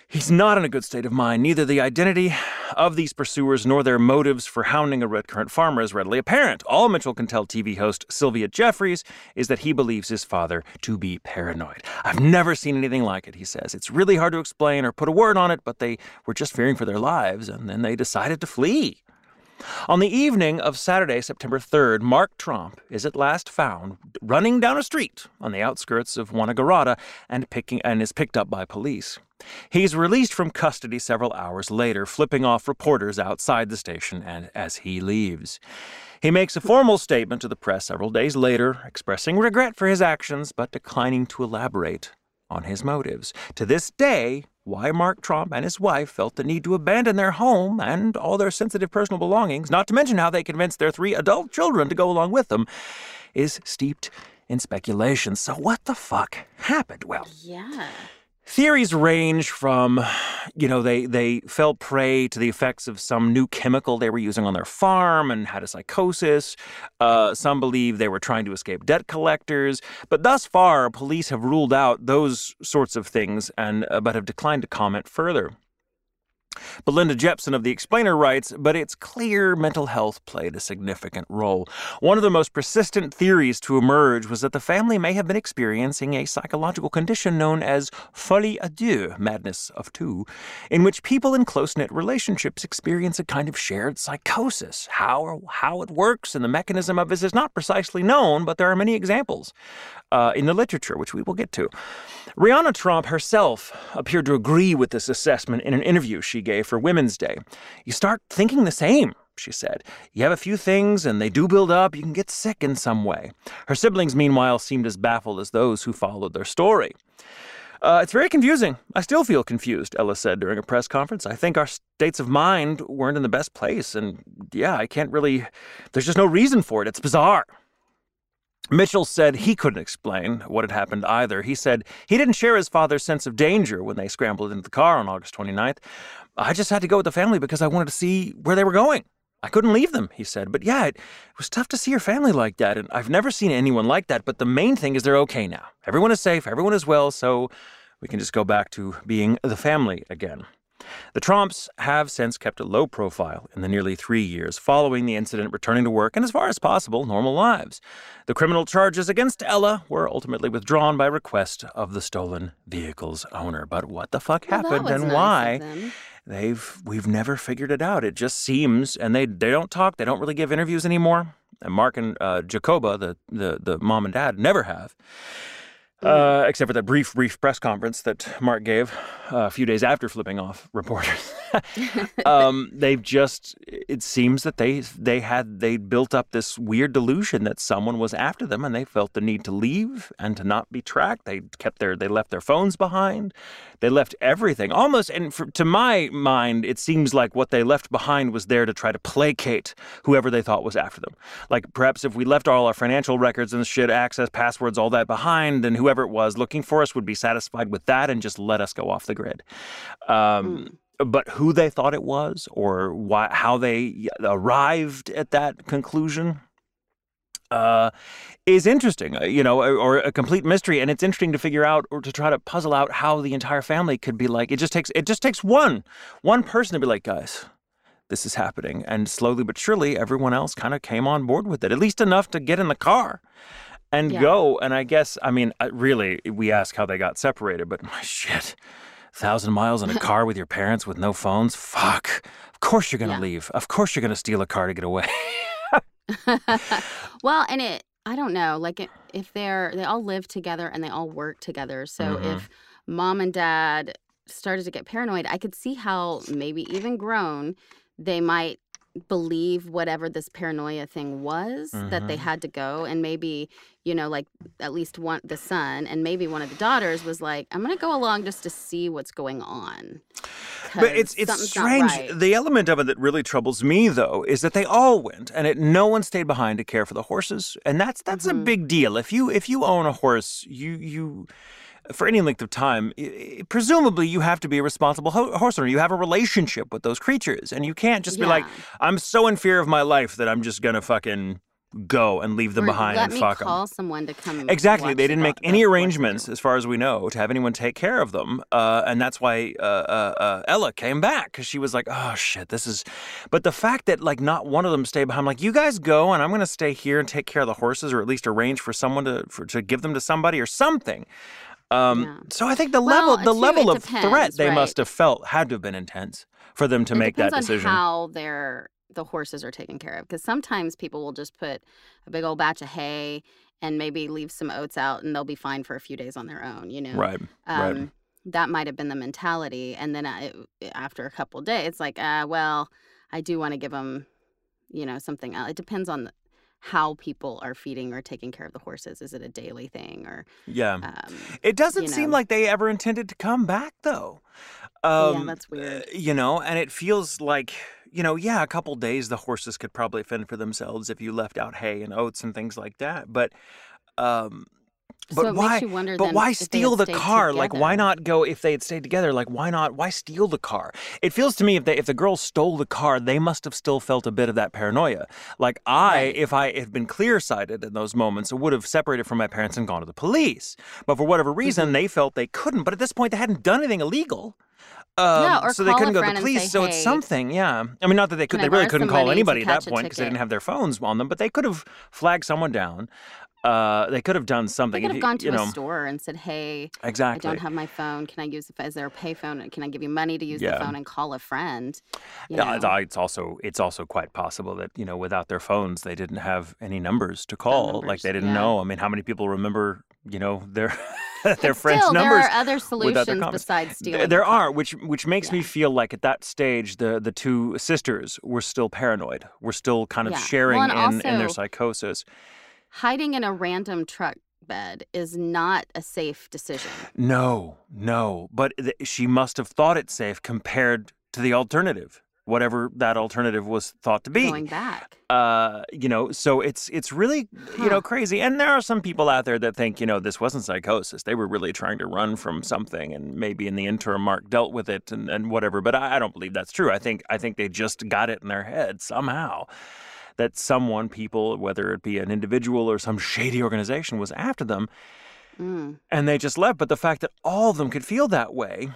He's not in a good state of mind. Neither the identity of these pursuers nor their motives for hounding a red currant farmer is readily apparent. All Mitchell can tell TV host Sylvia Jeffreys is that he believes his father to be paranoid. I've never seen anything like it, he says. It's really hard to explain or put a word on it, but they were just fearing for their lives, and then they decided to flee. On the evening of Saturday, September 3rd, Mark Tromp is at last found running down a street on the outskirts of Wangaratta and, picking, and is picked up by police. He's released from custody several hours later, flipping off reporters outside the station and as he leaves. He makes a formal statement to the press several days later, expressing regret for his actions but declining to elaborate on his motives. To this day, why Mark Tromp and his wife felt the need to abandon their home and all their sensitive personal belongings, not to mention how they convinced their three adult children to go along with them, is steeped in speculation. So, what the fuck happened? Well,
Yeah.
Theories range from, you know, they, they fell prey to the effects of some new chemical they were using on their farm and had a psychosis. Uh, some believe they were trying to escape debt collectors. But thus far, police have ruled out those sorts of things and uh, but have declined to comment further. Belinda Jepson of The Explainer writes, but it's clear mental health played a significant role. One of the most persistent theories to emerge was that the family may have been experiencing a psychological condition known as folie à deux, madness of two, in which people in close knit relationships experience a kind of shared psychosis. How, how it works and the mechanism of this is not precisely known, but there are many examples uh, in the literature, which we will get to. Riana Tromp herself appeared to agree with this assessment in an interview she gave for Women's Day. You start thinking the same. She said, You have a few things and they do build up. You can get sick in some way. Her siblings, meanwhile, seemed as baffled as those who followed their story. Uh, it's very confusing. I still feel confused, Ella said during a press conference. I think our states of mind weren't in the best place. And yeah, I can't really, there's just no reason for it. It's bizarre. Mitchell said he couldn't explain what had happened either. He said he didn't share his father's sense of danger when they scrambled into the car on August 29th. I just had to go with the family because I wanted to see where they were going. I couldn't leave them, he said. But yeah, it, it was tough to see your family like that. And I've never seen anyone like that. But the main thing is they're okay now. Everyone is safe, everyone is well, so we can just go back to being the family again. The Tromps have since kept a low profile in the nearly three years following the incident, returning to work and, as far as possible, normal lives. The criminal charges against Ella were ultimately withdrawn by request of the stolen vehicle's owner. But what the fuck
Well,
happened and
nice
why? They've we've never figured it out. It just seems, and they they don't talk. They don't really give interviews anymore. And Mark and uh, Jacoba, the, the the mom and dad, never have. Uh, except for that brief, brief press conference that Mark gave uh, a few days after flipping off <laughs> reporters. <laughs> um, they've just, it seems that they they had they built up this weird delusion that someone was after them, and they felt the need to leave and to not be tracked. They kept their, they left their phones behind, they left everything almost. And for, to my mind, it seems like what they left behind was there to try to placate whoever they thought was after them. Like perhaps if we left all our financial records and shit, access, passwords, all that behind, then whoever it was looking for us would be satisfied with that and just let us go off the grid. Um, But who they thought it was, or why, how they arrived at that conclusion, uh, is interesting, uh, you know, or, or a complete mystery. And it's interesting to figure out or to try to puzzle out how the entire family could be like. It just takes it just takes one one person to be like, guys, this is happening, and slowly but surely, everyone else kind of came on board with it, at least enough to get in the car and
Yeah.
go. And I guess, I mean, really, we ask how they got separated, but <laughs> my shit. Thousand miles in a <laughs> car with your parents with no phones? Fuck. Of course you're gonna
Yeah.
leave. Of course you're gonna steal a car to get away. <laughs>
well, and it, I don't know, like it, if they're, they all live together and they all work together. So
Mhm.
if mom and dad started to get paranoid, I could see how maybe even grown, they might believe whatever this paranoia thing was that they
Mhm.
had to go and maybe you know like at least one the son and maybe one of the daughters was like i'm gonna go along just to see what's going on
But it's it's strange.
right.
The element of it that really troubles me, though, is that they all went, and it, no one stayed behind to care for the horses, and that's that's a
Mhm.
big deal. If you if you own a horse, you you for any length of time, presumably you have to be a responsible ho- horse owner. You have a relationship with those creatures, and you can't just be like, "I'm so in fear of my life that I'm just gonna fucking go and leave them
Or
behind
let
and
me
fuck 'em."
call someone to come
Exactly. They didn't make any arrangements, as far as we know, to have anyone take care of them. Uh, and that's why uh, uh, uh, Ella came back because she was like, oh, shit, this is. But the fact that, like, not one of them stayed behind, like, you guys go and I'm going to stay here and take care of the horses or at least arrange for someone to, for, to give them to somebody or something. Um,
Yeah.
So I think the
Well,
level, the
too,
level of threat they
right?
must have felt had to have been intense for them to
it
make that decision.
on how their the horses are taken care of because sometimes people will just put a big old batch of hay and maybe leave some oats out and they'll be fine for a few days on their own you know
right. right.
um, that might have been the mentality and then I, after a couple days it's like uh, well i do want to give them you know something else it depends on the, how people are feeding or taking care of the horses is it a daily thing or
Yeah.
um,
It doesn't
you
seem like they ever intended to come back, though.
Yeah,
Um,
that's weird.
uh, you know, and it feels like, you know, yeah, a couple days the horses could probably fend for themselves if you left out hay and oats and things like that. But, um, but
so
why?
wonder
But
then
why
if they had
steal the car? Like, why not go if they had stayed together? Like, why not? Why steal the car? It feels to me if they if the girls stole the car, they must have still felt a bit of that paranoia. Like I,
Right.
if I had been clear sighted in those moments, would have separated from my parents and gone to the police. But for whatever reason,
Mm-hmm.
they felt they couldn't. But at this point, they hadn't done anything illegal. Um,
Yeah, or
so they couldn't go to the police.
say,
so it's something, yeah. I mean, not that they could, they really couldn't call anybody at that point because they didn't have their phones on them. But they could have flagged someone down. Uh, they could have done something.
They
could
have gone to
you
a store and said, "Hey,
exactly.
I don't have my phone. Can I use? The, Is there a payphone? Can I give you money to use
Yeah.
the phone and call a friend?" You
Yeah, it's, it's also it's also quite possible that you know without their phones they didn't have any numbers to call. like they didn't
yeah.
know. I mean, how many people remember you know their <laughs> their
But
friends'
still,
numbers?
There are other solutions besides stealing.
There
the
are, which which makes me feel like at that stage the the two sisters were still paranoid. Were still kind of
Yeah.
Sharing
and
in, in their psychosis.
Hiding in a random truck bed is not a safe decision.
No, no, but th- she must have thought it safe compared to the alternative, whatever that alternative was thought to be.
Going back.
uh you know so it's it's really you know crazy and there are some people out there that think you know this wasn't psychosis they were really trying to run from something and maybe in the interim mark dealt with it and, and whatever but I, I don't believe that's true i think i think they just got it in their head somehow that someone people whether it be an individual or some shady organization was after them
Mm.
and they just left but the fact that all of them could feel that way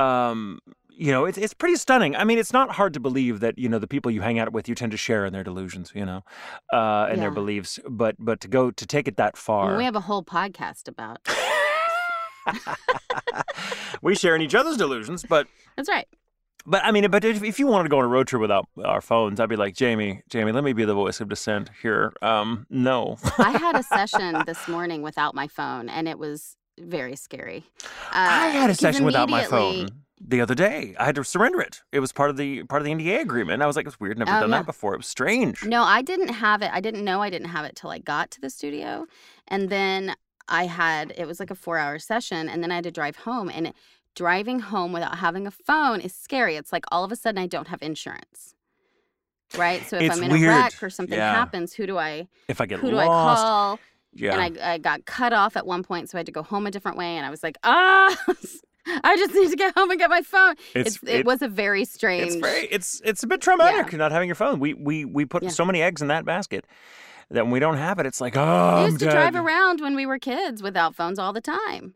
um you know it's, it's pretty stunning i mean it's not hard to believe that you know the people you hang out with you tend to share in their delusions you know uh and their beliefs but but to go to take it that far
we have a whole podcast about. <laughs>
we share in each other's delusions but
That's right.
But i mean but if, if you wanted to go on a road trip without our phones i'd be like jamie jamie let me be the voice of dissent here um no <laughs>
I had a session this morning without my phone, and it was very scary. Uh,
i had a session without my phone the other day i had to surrender it it was part of the part of the nda agreement i was like it's weird never
Oh,
done
yeah.
that before it was strange
No, I didn't have it. I didn't know I didn't have it till I got to the studio. And then I had, it was like a four hour session. And then I had to drive home. And driving home without having a phone is scary. It's like all of a sudden I don't have insurance. Right? So if
It's
I'm in
weird.
a wreck or something
Yeah.
happens, who do I
if i get
who do I call?
yeah
And I, I got cut off at one point, so I had to go home a different way. And I was like, ah, <laughs> I just need to get home and get my phone.
It's-
It's, it,
it-
was a very strange.
It's very it's it's a bit traumatic
Yeah.
not having your phone. We we we put
Yeah.
so many eggs in that basket that when we don't have it, it's like oh, I'm
used to
dead.
drive around when we were kids without phones all the time.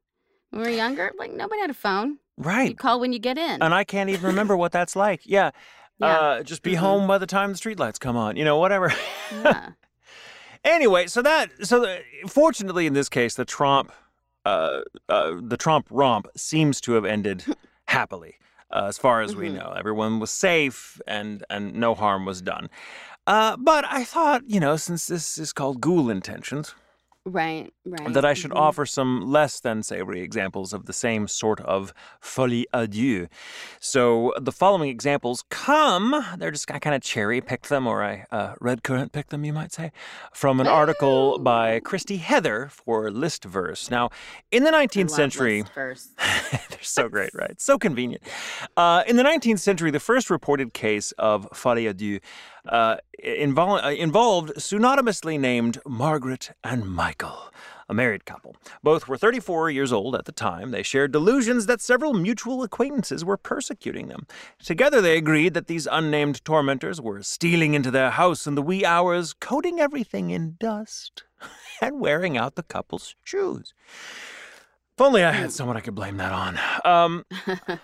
When we were younger, like nobody had a phone.
Right.
You call when you get in.
and I can't even remember what that's like. Yeah,
Yeah.
Uh, just be
Mhm.
home by the time the streetlights come on. You know, whatever.
yeah. <laughs>
anyway, so that so the, fortunately in this case, the Tromp uh, uh, the Tromp romp seems to have ended <laughs> happily. Uh, as far as we
Mhm.
know, everyone was safe and and no harm was done. Uh, but I thought, you know, since this is called Ghoul Intentions,
Right, right.
that I should
mhm.
offer some less than savory examples of the same sort of folie à deux. So the following examples come, they're just, I kind of cherry picked them, or I uh, red currant picked them, you might say, from an article by Christy Heather for Listverse. Now, in the 19th century, <laughs> they're so great, right? So convenient. Uh, in the 19th century, the first reported case of folie à deux uh, invol- uh, involved pseudonymously named Margaret and Michael, a married couple. Both were 34 years old at the time. They shared delusions that several mutual acquaintances were persecuting them. Together, they agreed that these unnamed tormentors were stealing into their house in the wee hours, coating everything in dust, <laughs> and wearing out the couple's shoes. If only I had someone I could blame that on. Um,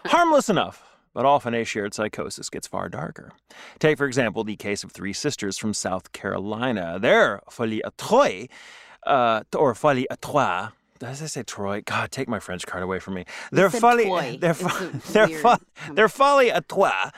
harmless enough, but often a shared psychosis gets far darker. Take, for example, the case of three sisters from South Carolina. Their folie à trois, uh, or folie à trois. Does I say Troy? God, take my French card away from me. They're
toy.
their,
It's
fo-
a <laughs>
their,
weird
fo- their folie à trois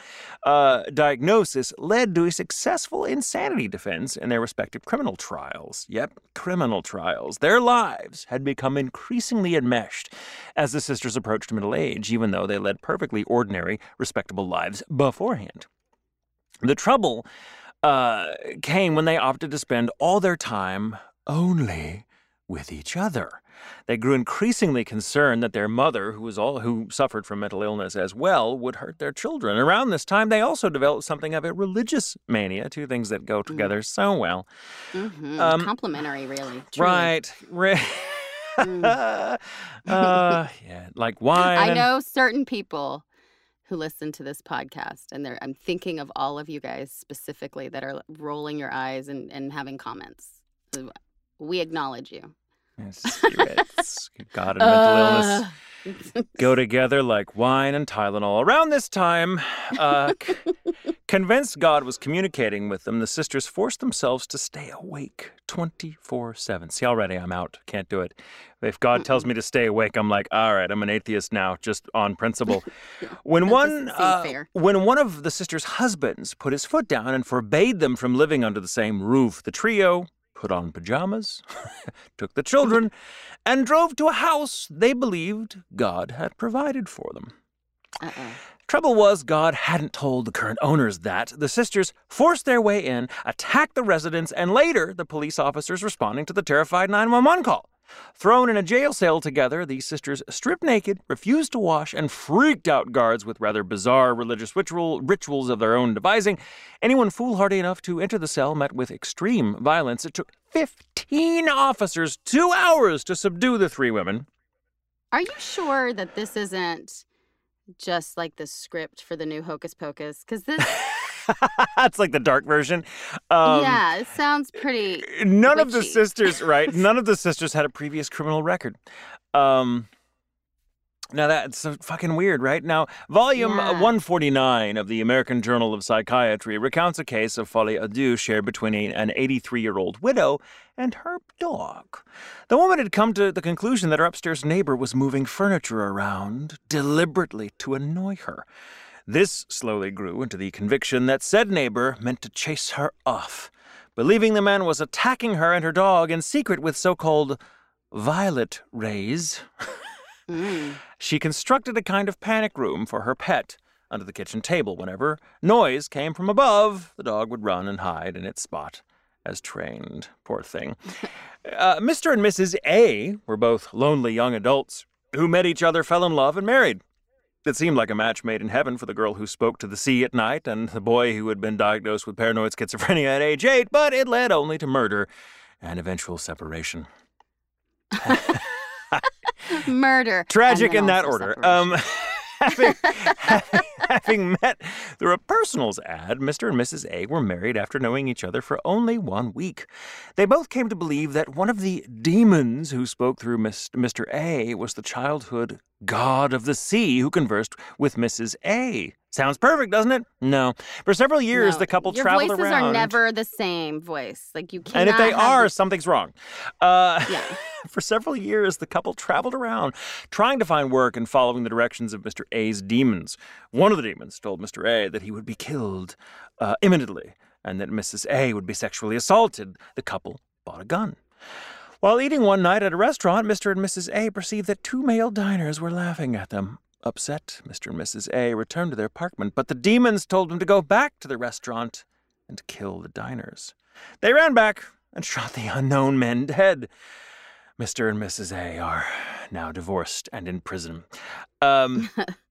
uh, diagnosis led to a successful insanity defense in their respective criminal trials. Yep, criminal trials. Their lives had become increasingly enmeshed as the sisters approached middle age, even though they led perfectly ordinary, respectable lives beforehand. The trouble uh, came when they opted to spend all their time only with each other. They grew increasingly concerned that their mother, who was all who suffered from mental illness as well, would hurt their children. Around this time, they also developed something of a religious mania, two things that go together so well.
Mhm.
Um,
Complimentary, really. truly.
Right. Right. <laughs> uh, yeah, like wine.
I
and-
know certain people who listen to this podcast, and they're, I'm thinking of all of you guys specifically that are rolling your eyes and, and having comments. We acknowledge you.
Yes, you're right. It's God and mental illness.
Uh,
go together like wine and Tylenol. Around this time, uh, c- <laughs> convinced God was communicating with them, the sisters forced themselves to stay awake 24 7. See, already I'm out. Can't do it. If God tells me to stay awake, I'm like, all right, I'm an atheist now, just on principle. <laughs> When one, uh, when one of the sisters' husbands put his foot down and forbade them from living under the same roof, the trio put on pajamas, <laughs> took the children, and drove to a house they believed God had provided for them.
Uh-oh.
Trouble was, God hadn't told the current owners that. The sisters forced their way in, attacked the residents, and later the police officers responding to the terrified 911 call. Thrown in a jail cell together, these sisters stripped naked, refused to wash, and freaked out guards with rather bizarre religious ritual, rituals of their own devising. Anyone foolhardy enough to enter the cell met with extreme violence. It took 15 officers two hours to subdue the three women.
Are you sure that this isn't just like the script for the new Hocus Pocus? Because this, <laughs> <laughs>
That's like the dark version. Um,
yeah, it sounds pretty.
None of the sisters, <laughs> right? None of the sisters had a previous criminal record. Um, now that's fucking weird, right? Now, volume
Yeah.
149 of the American Journal of Psychiatry recounts a case of folie à deux shared between an 83 year old widow and her dog. The woman had come to the conclusion that her upstairs neighbor was moving furniture around deliberately to annoy her. This slowly grew into the conviction that said neighbor meant to chase her off, believing the man was attacking her and her dog in secret with so called violet rays.
Mm. <laughs>
She constructed a kind of panic room for her pet under the kitchen table. Whenever noise came from above, the dog would run and hide in its spot as trained. Poor thing. <laughs> Uh, Mr. and Mrs. A were both lonely young adults who met each other, fell in love, and married. It seemed like a match made in heaven for the girl who spoke to the sea at night and the boy who had been diagnosed with paranoid schizophrenia at age eight, but it led only to murder and eventual separation. <laughs>
Murder.
Tragic in that order. Um, <laughs> having, <laughs> <laughs> having, met through a personals ad, Mr. and Mrs. A were married after knowing each other for only one week. They both came to believe that one of the demons who spoke through Mr. A was the childhood god of the sea who conversed with Mrs. A. Sounds perfect, doesn't it? No. For several years,
No,
the couple
your
traveled
voices
around.
are never the same voice. Like you can't.
and if they are, something's wrong. Uh,
Yeah. <laughs>
For several years, the couple traveled around trying to find work and following the directions of Mr. A's demons. One of the demons told Mr. A that he would be killed uh, imminently and that Mrs. A would be sexually assaulted. The couple bought a gun. While eating one night at a restaurant, Mr. and Mrs. A perceived that two male diners were laughing at them. Upset, Mr. and Mrs. A returned to their apartment, but the demons told them to go back to the restaurant and kill the diners. They ran back and <laughs> shot the unknown men dead. Mr. and Mrs. A are now divorced and in prison. Um, <laughs>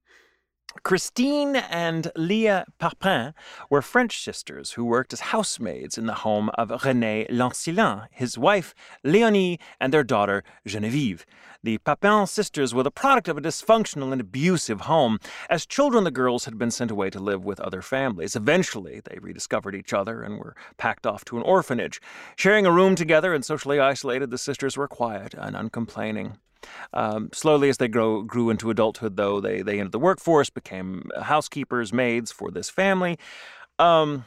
Christine and Leah Papin were French sisters who worked as housemaids in the home of René Lancelin, his wife Léonie, and their daughter Geneviève. The Papin sisters were the product of a dysfunctional and abusive home. As children, the girls had been sent away to live with other families. Eventually, they rediscovered each other and were packed off to an orphanage. Sharing a room together and socially isolated, the sisters were quiet and uncomplaining. Um, slowly, as they grow, grew into adulthood, though, they, they entered the workforce, became housekeepers, maids for this family. Um,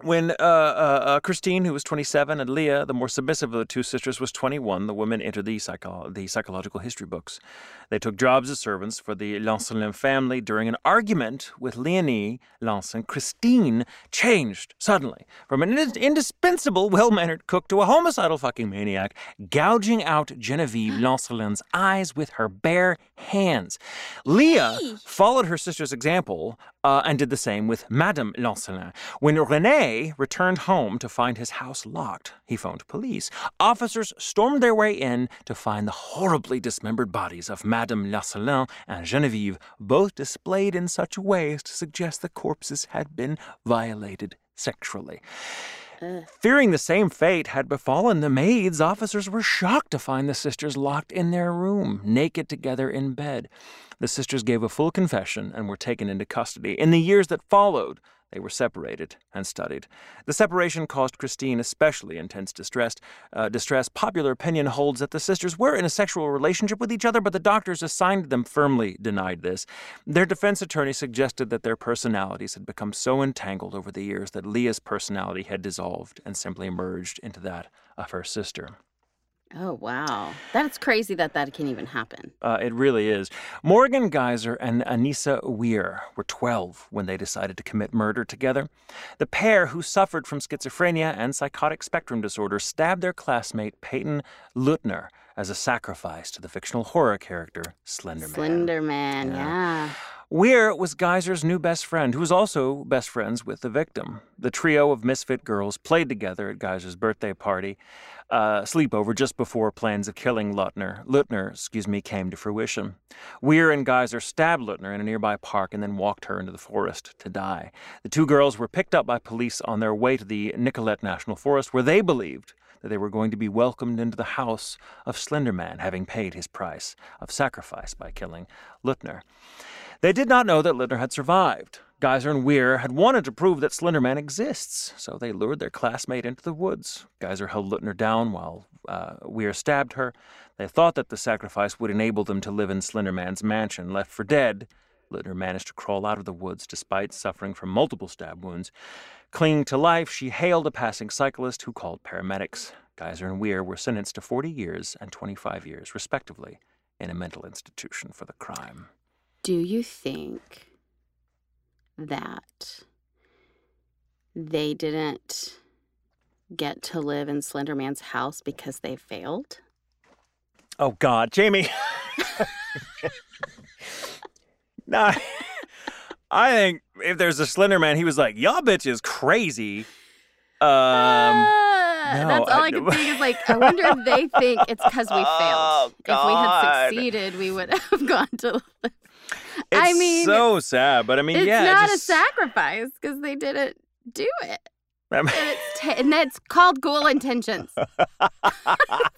when uh, uh, uh, Christine, who was 27, and Leah, the more submissive of the two sisters, was 21, the women entered the, psycho- the psychological history books. They took jobs as servants for the Lancelin family. During an argument with Leonie Lancelin, Christine changed suddenly from an indis- indispensable, well mannered cook to a homicidal fucking maniac, gouging out Genevieve <gasps> Lancelin's eyes with her bare hands. Leah followed her sister's example uh, and did the same with Madame Lancelin. When Rene returned home to find his house locked, he phoned police. Officers stormed their way in to find the horribly dismembered bodies of Madame Lancelin and Genevieve, both displayed in such a way as to suggest the corpses had been violated sexually. Fearing the same fate had befallen the maids, officers were shocked to find the sisters locked in their room, naked together in bed. The sisters gave a full confession and were taken into custody. In the years that followed, They were separated and studied. The separation caused Christine especially intense distress. Uh, distress. Popular opinion holds that the sisters were in a sexual relationship with each other, but the doctors assigned them firmly denied this. Their defense attorney suggested that their personalities had become so entangled over the years that Leah's personality had dissolved and simply merged into that of her sister.
Oh, wow. That's crazy that that can even happen.
Uh, it really is. Morgan Geyser and Anissa Weier were 12 when they decided to commit murder together. The pair, who suffered from schizophrenia and psychotic spectrum disorder, stabbed their classmate Peyton Leutner as a sacrifice to the fictional horror character Slenderman.
Slenderman, yeah.
Weier was Geyser's new best friend, who was also best friends with the victim. The trio of misfit girls played together at Geyser's birthday party, uh, sleepover just before plans of killing Leutner, Leutner, excuse me, came to fruition. Weier and Geyser stabbed Leutner in a nearby park and then walked her into the forest to die. The two girls were picked up by police on their way to the Nicolet National Forest, where they believed that they were going to be welcomed into the house of Slenderman, having paid his price of sacrifice by killing Leutner. They did not know that Leutner had survived. Geyser and Weier had wanted to prove that Slenderman exists, so they lured their classmate into the woods. Geyser held Leutner down while uh, Weier stabbed her. They thought that the sacrifice would enable them to live in Slenderman's mansion. Left for dead, Leutner managed to crawl out of the woods despite suffering from multiple stab wounds. Clinging to life, she hailed a passing cyclist who called paramedics. Geyser and Weier were sentenced to 40 years and 25 years, respectively, in a mental institution for the crime.
Do you think that they didn't get to live in Slenderman's house because they failed?
Oh, God, Jamie. <laughs> <laughs> no, I think if there's a Slender Man, he was like, y'all bitch is crazy. Um,
Ah,
no,
that's all
I-
I, can think is like, I <laughs> wonder if they think it's because we failed.
Oh,
If we had succeeded, we would have <laughs> gone to.
it's
I mean,
so sad, but I mean,
it's
yeah,
not
just,
a sacrifice because they didn't do it. And it's, te- and that's called Ghoul Intentions. <laughs>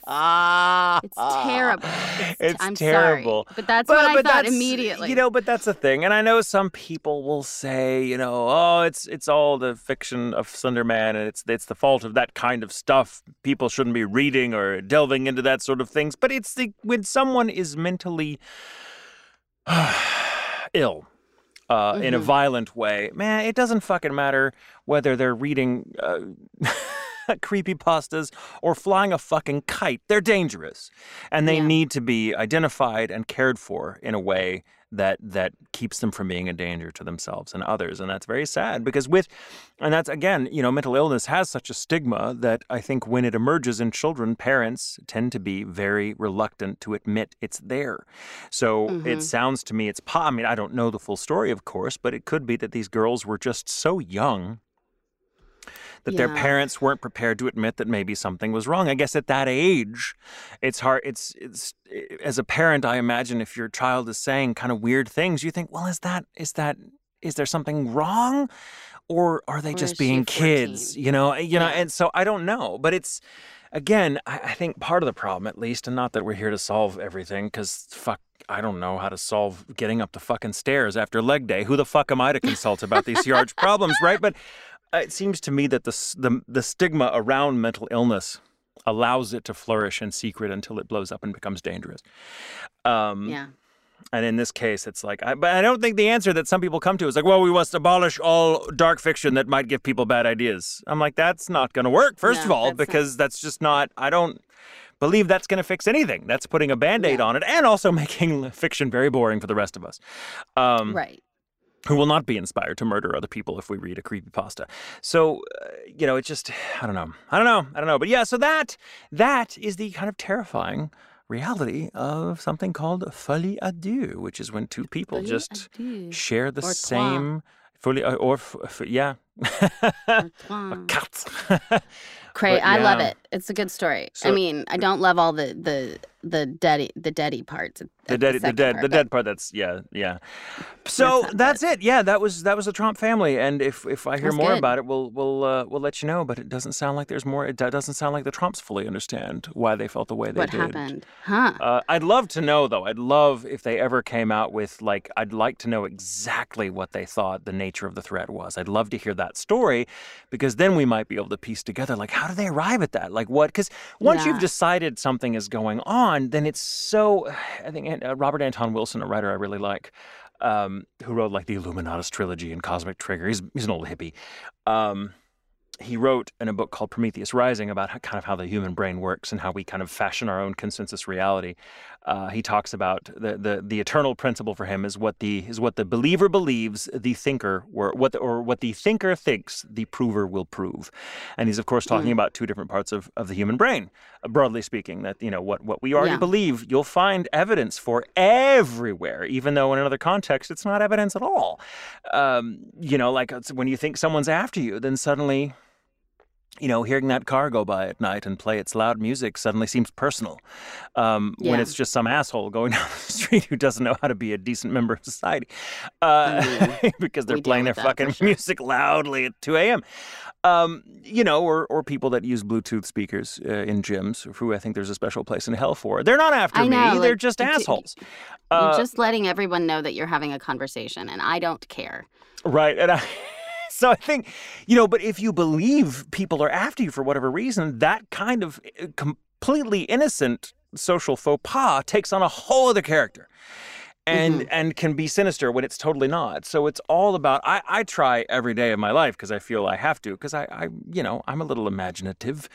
It's terrible. It's,
It's
I'm
terrible.
sorry, but that's what I thought
that's-
immediately.
You know, but that's the thing, and I know some people will say, you know, oh, it's it's all the fiction of Slender Man, and it's it's the fault of that kind of stuff. People shouldn't be reading or delving into that sort of things. But it's the when someone is mentally <sighs> ill. Uh, In a
Mhm.
violent way, man, it doesn't fucking matter whether they're reading uh, <laughs> <laughs> creepy pastas or flying a fucking kite. They're dangerous, and they
Yeah.
need to be identified and cared for in a way that that keeps them from being a danger to themselves and others. And that's very sad because with, and that's again, you know, mental illness has such a stigma that I think when it emerges in children, parents tend to be very reluctant to admit it's there. So
Mhm.
it sounds to me it's. I mean, I don't know the full story, of course, but it could be that these girls were just so young that their parents weren't prepared to admit that maybe something was wrong. I guess at that age, it's hard. It's it's eh, as a parent, I imagine if your child is saying kind of weird things, you think, well, is that is that is there something wrong, or are they
Or
just being kids? You know, eh, you know. And so I don't know, but it's. Again, I, I think part of the problem, at least, and not that we're here to solve everything, because fuck, I don't know how to solve getting up the fucking stairs after leg day. Who the fuck am I to consult about these huge problems, right? But it seems to me that the, the the stigma around mental illness allows it to flourish in secret until it blows up and becomes dangerous. Um,
yeah.
And in this case, it's like, I, but I don't think the answer that some people come to is like, well, we must abolish all dark fiction that might give people bad ideas. I'm like, that's not going to work. First of all,
that's not-
because that's just not. I don't believe that's going to fix anything. That's putting a band aid
Yeah.
on it and also <laughs> making fiction very boring for the rest of us. Um,
right.
Who will not be inspired to murder other people if we read a creepypasta. So, uh, you know, it's just <sighs> I don't know. I don't know. I don't know. But yeah, so that that is the kind of terrifying reality of something called folie à deux, which is when two people
Folie
just share the
Or
same folie uh, or f- f- yeah.
Cray, <laughs> <laughs>
But
I love it. It's a good story. I mean, I don't love all the the the deady the deady parts.
the dead, the
second
dead,
part,
the dead part. That's yeah, yeah. So
not
that's it. Yeah, that was that was the Tromp family, and if if I hear
That's
more
good.
about it, we'll we'll uh, we'll let you know. But it doesn't sound like there's more. It doesn't sound like the Tromps fully understand why they felt the way they
What
did.
happened? Huh?
Uh, I'd love to know, though. I'd love if they ever came out with, like, I'd like to know exactly what they thought the nature of the threat was. I'd love to hear that story because then we might be able to piece together, like, how do they arrive at that? Like, what? Because once you've decided something is going on, then it's so. I think uh, Robert Anton Wilson, a writer I really like, um, who wrote, like, the Illuminatus trilogy and Cosmic Trigger, he's, he's an old hippie. Um, he wrote in a book called Prometheus Rising about how, kind of how the human brain works and how we kind of fashion our own consensus reality. Uh, he talks about the, the the eternal principle for him is what the is what the believer believes, the thinker or what the, or what the thinker thinks, the prover will prove. And he's of course talking about two different parts of, of the human brain, uh, broadly speaking. That you know what what we already
Yeah.
believe, you'll find evidence for everywhere, even though in another context it's not evidence at all. Um, you know, like it's when you think someone's after you, then suddenly you know, hearing that car go by at night and play its loud music suddenly seems personal. Um, When it's just some asshole going <laughs> down the street who doesn't know how to be a decent member of society uh, <laughs> because they're
we
playing their
with that for
fucking
sure.
music loudly at 2 a.m. Um, you know, or, or people that use Bluetooth speakers uh, in gyms, who I think there's a special place in hell for. They're not after
I know,
me, they're just assholes.
You're
Uh,
just letting everyone know that you're having a conversation, and I don't care.
Right. And I, <laughs> so I think, you know, but if you believe people are after you for whatever reason, that kind of uh, completely innocent social faux pas takes on a whole other character. And and can be sinister when it's totally not. So it's all about I, I try every day of my life because I feel I have to because I, I you know I'm a little imaginative.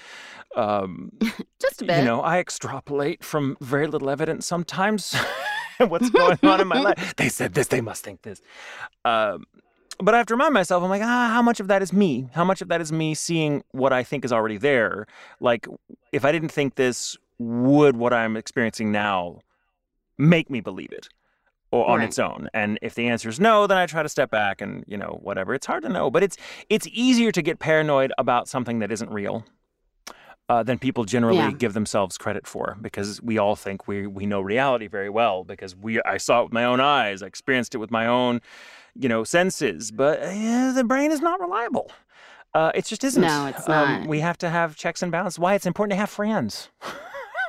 Um, <laughs>
Just a bit.
you know, I extrapolate from very little evidence sometimes <laughs> what's going on in my life. They said this, they must think this. Um, but I have to remind myself, I'm like, ah, how much of that is me? How much of that is me seeing what I think is already there? Like, if I didn't think this, would what I'm experiencing now make me believe it? Or on
Right.
its own, and if the answer is no, then I try to step back and you know whatever. It's hard to know, but it's it's easier to get paranoid about something that isn't real uh, than people generally
Yeah.
give themselves credit for because we all think we we know reality very well because we I saw it with my own eyes, I experienced it with my own, you know, senses. But uh, the brain is not reliable. Uh, it just isn't.
No, it's
Um,
not.
we have to have checks and balances. Why it's important to have friends. <laughs>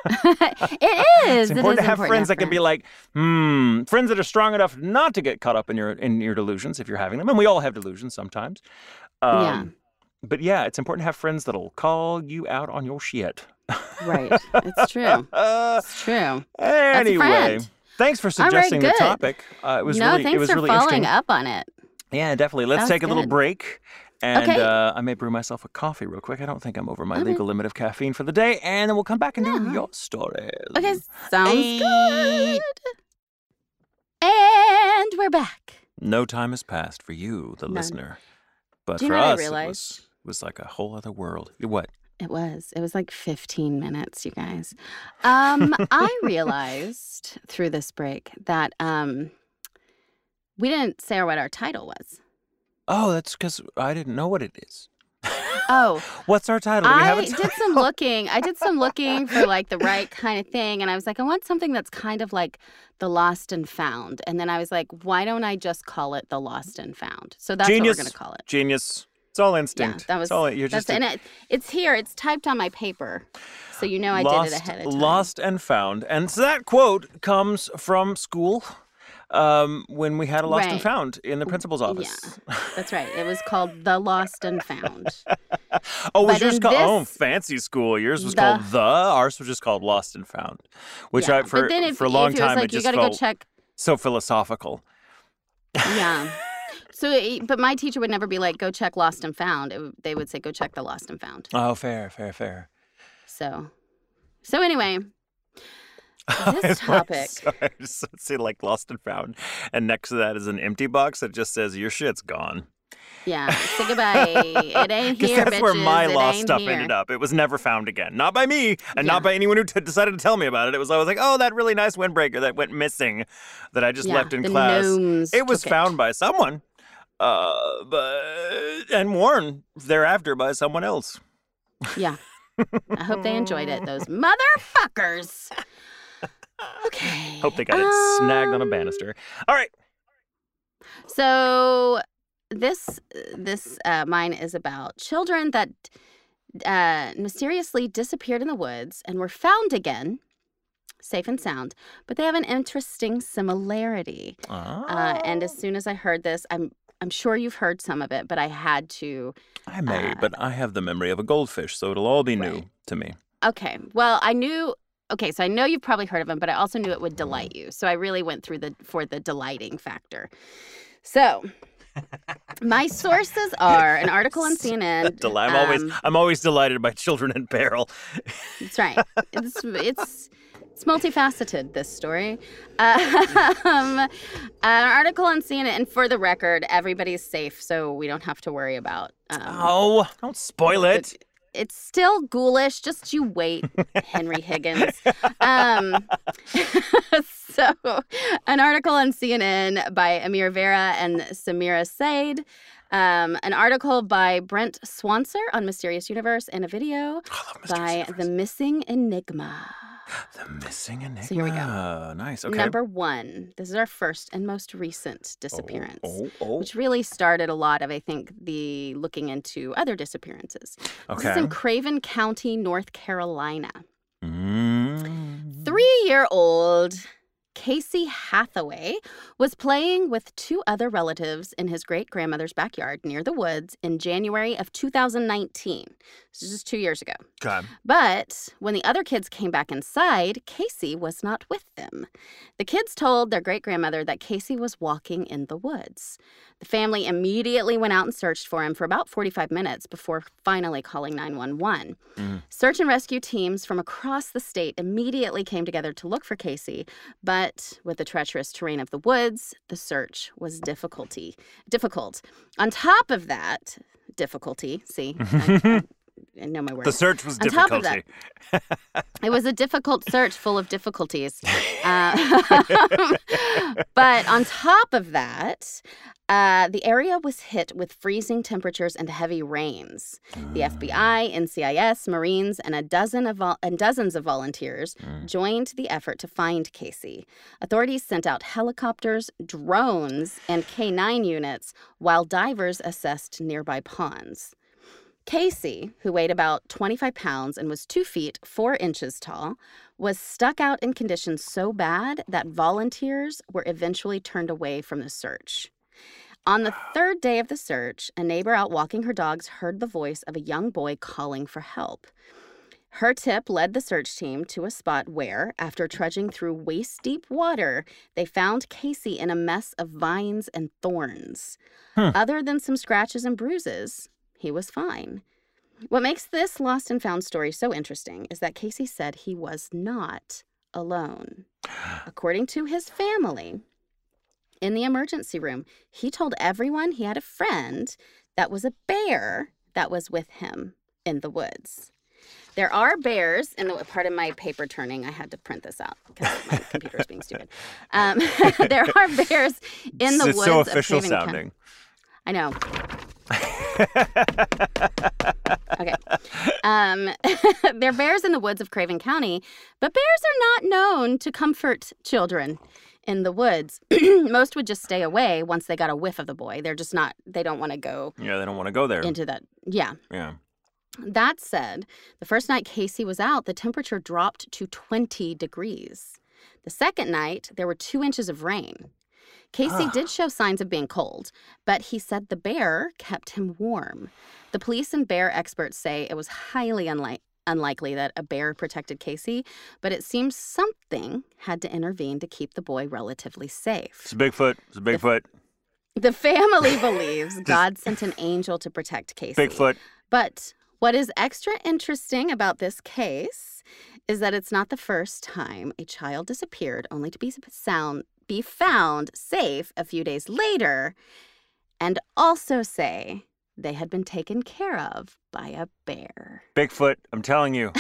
<laughs>
it is.
It's important
is
to have friends that can be like, hmm, friends that are strong enough not to get caught up in your in your delusions if you're having them, and we all have delusions sometimes. Um,
Yeah.
But yeah, it's important to have friends that'll call you out on your shit.
right. It's true. <laughs> It's true.
anyway, thanks for
All right,
suggesting the topic. Uh, it was
no,
really
thanks
it was
for
really
following up on it.
Yeah, definitely. Let's take a little break. And
Okay.
uh, I may brew myself a coffee real quick. I don't think I'm over my
Okay.
legal limit of caffeine for the day. And then we'll come back and do your stories.
Okay, sounds
Hey.
good. And we're back.
No time has passed for you, the
None.
listener. But
Do you
for
know what I
us, it was, was like a whole other world. What?
It was. It was like 15 minutes, you guys. Um, I <laughs> realized through this break that um, we didn't say what our title was.
Oh, that's because I didn't know what it is.
Oh, <laughs>
What's our title? Do we have
I
a
did some looking. I did some looking for like the right <laughs> kind of thing. And I was like, I want something that's kind of like the lost and found. And then I was like, why don't I just call it the lost and found? So that's
Genius.
what we're going to call it.
Genius. It's all instinct.
Yeah, that was.
It's all, you're just a-
and it, it's here. It's typed on my paper, so you know I
lost,
did it ahead of time.
Lost and found. And so that quote comes from school um, when we had a lost and found in the principal's office.
Yeah, that's right. It was called the Lost and Found. <laughs>
Oh, was
But
yours called? Oh, fancy school. Yours was
the-
called the. Ours was just called Lost and Found, which
yeah.
I for
if,
for a long time
like
it just
to go
felt
check.
so philosophical.
Yeah. So, but my teacher would never be like, "Go check Lost and Found." It, they would say, "Go check the Lost and Found."
Oh, fair, fair, fair.
So, so anyway, <laughs> this topic. <laughs>
Sorry, I just see like Lost and Found, and next to that is an empty box that just says your shit's gone.
Yeah, say <laughs> goodbye. it ain't here,
that's where my
It
lost stuff
here.
ended up. It was never found again. Not by me, and
Yeah.
not by anyone who t- decided to tell me about it. It was I was like, oh, that really nice windbreaker that went missing, that I just
Yeah,
left in
the
class. It was found by someone. Uh, but and worn thereafter by someone else.
Yeah. I hope they enjoyed it, those <laughs> motherfuckers. Okay.
Hope they got it snagged on a
um,
banister. All right.
So this this uh, mine is about children that uh, mysteriously disappeared in the woods and were found again, safe and sound. But they have an interesting similarity. Uh, and as soon as I heard this, I'm I'm sure you've heard some of it, but I had to.
I may,
uh,
but I have the memory of a goldfish, so it'll all be new to me.
Okay. Well, I knew. Okay, so I know you've probably heard of them, but I also knew it would delight you. So I really went through the for the delighting factor. So my <laughs> sources are an <laughs> article on CNN.
Del- I'm always
um,
I'm always delighted by children in peril.
That's right. <laughs> It's it's it's multifaceted. This story. Um, <laughs> an article on CNN, and for the record, everybody's safe, so we don't have to worry about. Um,
Oh, don't spoil it.
It's still ghoulish. Just you wait, <laughs> Henry Higgins. Um, <laughs> so, an article on CNN by Amir Vera and Samira Said. Um, an article by Brent Swancer on Mysterious Universe, and a video by
Mysterious
The Missing Enigma.
The missing enigma.
So here we go.
Nice. Okay.
Number one. This is our first and most recent disappearance.
Oh, oh,
Which really started a lot of, I think, the looking into other disappearances.
oh.
This is in Craven County, North Carolina.
Mm.
Three year old Casey Hathaway was playing with two other relatives in his great grandmother's backyard near the woods in January of 2019. This is just two years ago.
Okay.
But when the other kids came back inside, Casey was not with them. The kids told their great grandmother that Casey was walking in the woods. The family immediately went out and searched for him for about 45 minutes before finally calling 911.
Mhm.
Search and rescue teams from across the state immediately came together to look for Casey, but with the treacherous terrain of the woods, the search was difficulty difficult. On top of that, difficulty, see, I <laughs> know my words.
The search was
On top of
difficulty.
It was a difficult search full of difficulties. Uh, <laughs> <laughs> but on top of that, uh, the area was hit with freezing temperatures and heavy rains. The FBI, NCIS, Marines, and a dozen of vol- and dozens of volunteers joined the effort to find Casey. Authorities sent out helicopters, drones, and K9 units, while divers assessed nearby ponds. Casey, who weighed about 25 pounds and was 2 feet 4 inches tall, was stuck out in conditions so bad that volunteers were eventually turned away from the search. On the third day of the search, a neighbor out walking her dogs heard the voice of a young boy calling for help. Her tip led the search team to a spot where, after trudging through waist deep water, they found Casey in a mess of vines and thorns.
Hmm.
Other than some scratches and bruises, he was fine. What makes this lost and found story so interesting is that Casey said he was not alone. According to his family, in the emergency room, he told everyone he had a friend that was a bear that was with him in the woods. There are bears, in the part of my paper turning, I had to print this out because my computer is being stupid. Um, <laughs> there are bears in the
it's
woods
so
of
official
County.
sounding.
I know. <laughs> okay. Um, <laughs> there are bears in the woods of Craven County, but bears are not known to comfort children in the woods. <clears throat> Most would just stay away once they got a whiff of the boy. They're just not, they don't want to go
Yeah, they don't want to go there.
into that. Yeah.
yeah.
That said, the first night Casey was out, the temperature dropped to 20 degrees. The second night, there were two inches of rain. Casey did show signs of being cold, but he said the bear kept him warm. The police and bear experts say it was highly unlike, unlikely that a bear protected Casey, but it seems something had to intervene to keep the boy relatively safe.
It's a Bigfoot. It's a Bigfoot.
The family <laughs> believes God sent an angel to protect Casey.
Bigfoot.
But what is extra interesting about this case is that it's not the first time a child disappeared only to be sound be found safe a few days later and also say they had been taken care of by a bear.
Bigfoot. I'm telling you.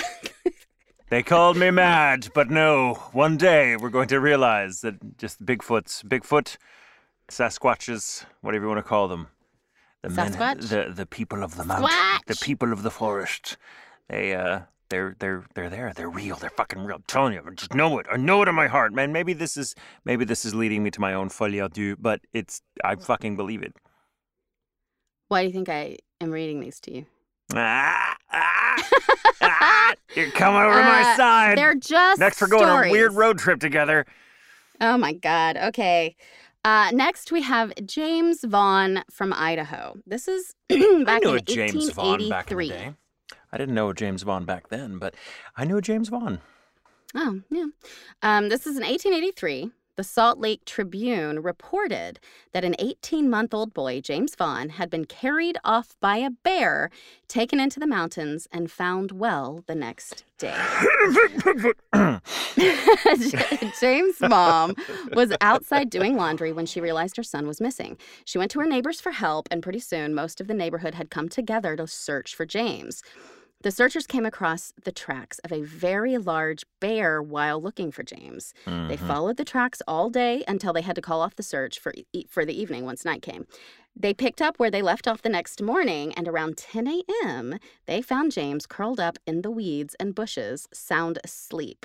<laughs> they called me mad, but no. One day we're going to realize that just Bigfoot's Bigfoot. Sasquatches, whatever you want to call them. The
Sasquatch?
the the people of the mountain, the people of the forest. They uh, they're they're they're there. They're real. They're fucking real. I'm telling you, I just know it. I know it in my heart, man. Maybe this is maybe this is leading me to my own folie à deux, but it's I fucking believe it.
Why do you think I am reading these to you?
Ah, ah, ah, you're coming <laughs> over my
Uh,
side.
They're just
Next, we're going on a weird road trip together.
Oh my God. Okay. Uh, next, we have James Vaughn from Idaho. This is <clears throat> back in
a James Vaughn back in the
1883.
day. I didn't know James Vaughn back then, but I knew James Vaughn.
Oh, yeah. Um, this is in 1883. The Salt Lake Tribune reported that an 18 month old boy, James Vaughn, had been carried off by a bear, taken into the mountains, and found well the next day. <laughs> <laughs> James' mom was outside doing laundry when she realized her son was missing. She went to her neighbors for help, and pretty soon most of the neighborhood had come together to search for James. The searchers came across the tracks of a very large bear while looking for James. They
Mhm.
followed the tracks all day until they had to call off the search for e- for the evening once night came. They picked up where they left off the next morning, and around 10 a.m., they found James curled up in the weeds and bushes, sound asleep.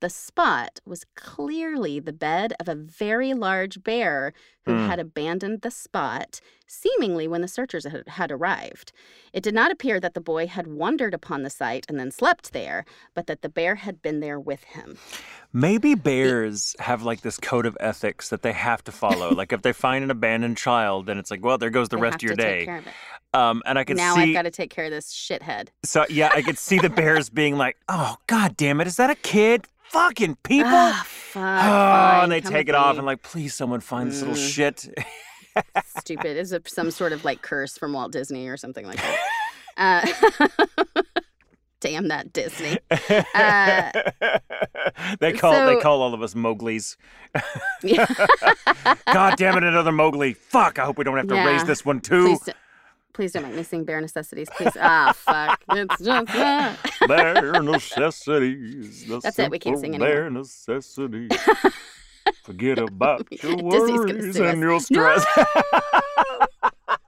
The spot was clearly the bed of a very large bear who
Hmm.
had abandoned the spot, seemingly when the searchers had, had arrived. It did not appear that the boy had wandered upon the site and then slept there, but that the bear had been there with him.
Maybe bears have like this code of ethics that they have to follow. like if they find an abandoned child, then it's like, well, there goes the
They
rest of your day.
of.
Um, and I can
now
see.
I've got to take care of this shithead.
So yeah, I could see the bears <laughs> being like, "Oh God damn it, is that a kid? Fucking people!"
Ah, fuck,
oh, and they
come
take it off and like, "Please, someone find this little
Mm.
Shit."
Stupid. Is some sort of like curse from Walt Disney or something like that? <laughs> Uh, <laughs> damn that Disney. <laughs> Uh,
they call they call all of us Mowgli's. God damn it, another Mowgli. Fuck! I hope we don't have to raise this one too.
Please don't, please don't make me sing bare necessities. Please. Ah, fuck. It's just that.
bare necessities.
That's it, we can't sing
Bare necessities. Forget about <laughs> your worries and your
No!
stress. <laughs>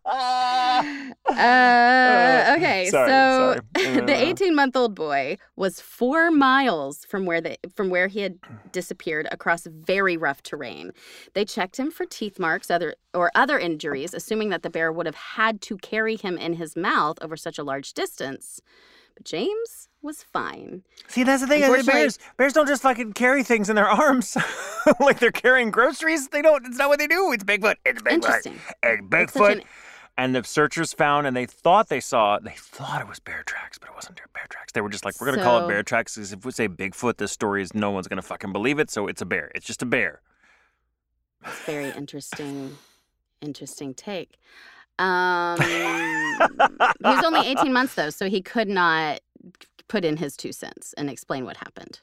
<laughs>
Uh, okay,
Sorry,
so
sorry.
the
Uh.
18-month-old boy was four miles from where the from where he had disappeared across very rough terrain. They checked him for teeth marks, other or other injuries, assuming that the bear would have had to carry him in his mouth over such a large distance. But James was fine.
See, that's the thing. Bears, bears don't just fucking carry things in their arms <laughs> like they're carrying groceries. They don't. It's not what they do. It's Bigfoot. It's Bigfoot.
Interesting.
It's Bigfoot.
an-
And the searchers found, and they thought they saw, they thought it was bear tracks, but it wasn't bear tracks. They were just like, we're gonna call it bear tracks because if we say Bigfoot, this story is no one's gonna fucking believe it. So it's a bear. It's just a bear.
It's very interesting, interesting take. Um, he was only 18 months though, so he could not put in his two cents and explain what happened,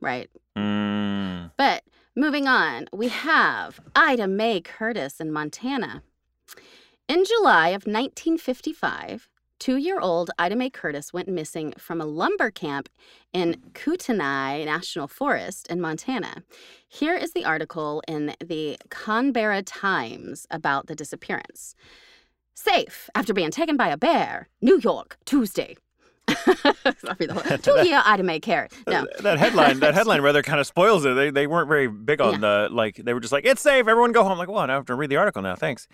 right?
Mm.
But moving on, we have Ida Mae Curtis in Montana. In July of 1955, two year old Ida Mae Curtis went missing from a lumber camp in Kootenai National Forest in Montana. Here is the article in the Canberra Times about the disappearance. Safe after being taken by a bear, New York, Tuesday. <laughs> I'll the whole- <laughs> Two year Ida Mae Curtis. No.
That headline, that <laughs> headline rather kind of spoils it. They, they weren't very big on the like. They were just like, "It's safe, everyone go home." Like, well, I have to read the article now. Thanks.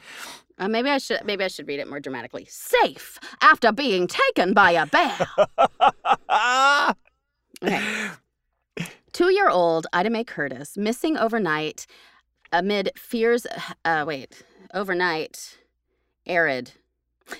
Uh, maybe I should maybe I should read it more dramatically. Safe after being taken by a bear. Okay. Two-year-old Ida Mae Curtis missing overnight amid fears. Uh, wait, overnight, arid.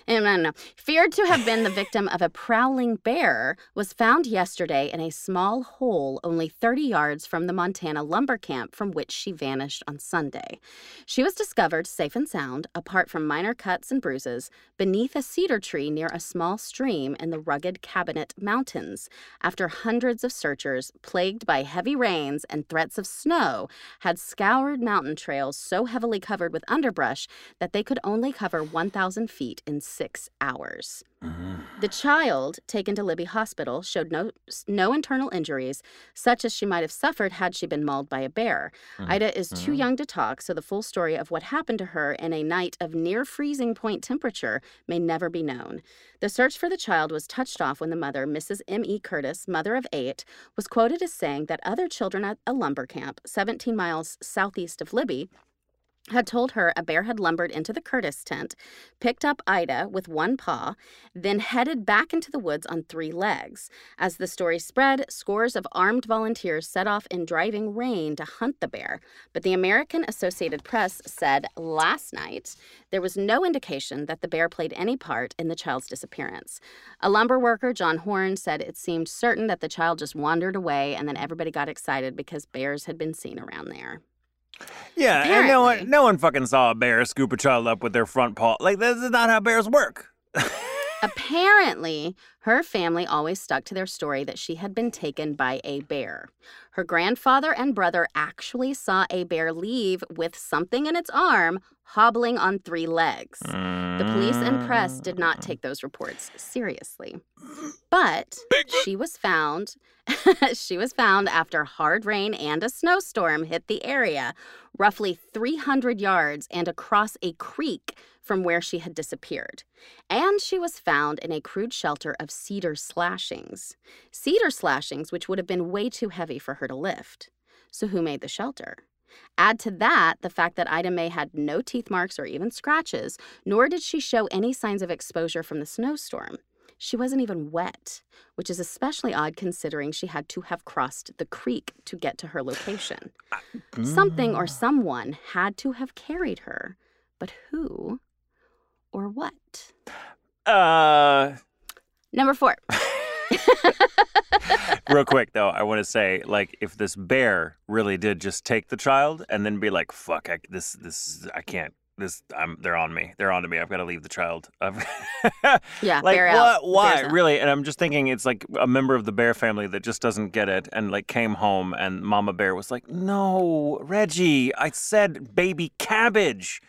No, no, no. Feared to have been the victim of a prowling bear, was found yesterday in a small hole only 30 yards from the Montana lumber camp from which she vanished on Sunday. She was discovered safe and sound, apart from minor cuts and bruises, beneath a cedar tree near a small stream in the rugged Cabinet Mountains, after hundreds of searchers, plagued by heavy rains and threats of snow, had scoured mountain trails so heavily covered with underbrush that they could only cover 1,000 feet in six hours. Mm-hmm. The child, taken to Libby Hospital, showed no, no internal injuries, such as she might have suffered had she been mauled by a bear. Mm-hmm. Ida is too mm-hmm. young to talk, so the full story of what happened to her in a night of near freezing point temperature may never be known. The search for the child was touched off when the mother, Mrs. M.E. Curtis, mother of eight, was quoted as saying that other children at a lumber camp 17 miles southeast of Libby had told her a bear had lumbered into the Curtis tent, picked up Ida with one paw, then headed back into the woods on three legs. As the story spread, scores of armed volunteers set off in driving rain to hunt the bear. But the American Associated Press said last night there was no indication that the bear played any part in the child's disappearance. A lumber worker, John Horn, said it seemed certain that the child just wandered away and then everybody got excited because bears had been seen around there.
Yeah, and no one, no one fucking saw a bear scoop a child up with their front paw. Like this is not how bears work. <laughs>
Apparently, her family always stuck to their story that she had been taken by a bear. Her grandfather and brother actually saw a bear leave with something in its arm, hobbling on three legs. The police and press did not mm. take those reports seriously. But she was found <laughs> she was found after hard rain and a snowstorm hit the area, roughly 300 yards and across a creek from where she had disappeared. And she was found in a crude shelter of cedar slashings. Cedar slashings, which would have been way too heavy for her to lift. So, who made the shelter? Add to that the fact that Ida May had no teeth marks or even scratches, nor did she show any signs of exposure from the snowstorm. She wasn't even wet, which is especially odd considering she had to have crossed the creek to get to her location. <sighs> Something or someone had to have carried her, but who or what?
Uh,
Number four. <laughs>
real quick though, I want to say, like, if this bear really did just take the child and then be like, "Fuck, I, this, this, I can't." This, I'm. They're on me. They're on to me. I've got to leave the child. <laughs>
Yeah,
like
bear
what?
out.
Why? Really? And I'm just thinking, it's like a member of the bear family that just doesn't get it, and like came home, and Mama Bear was like, "No, Reggie, I said baby cabbage."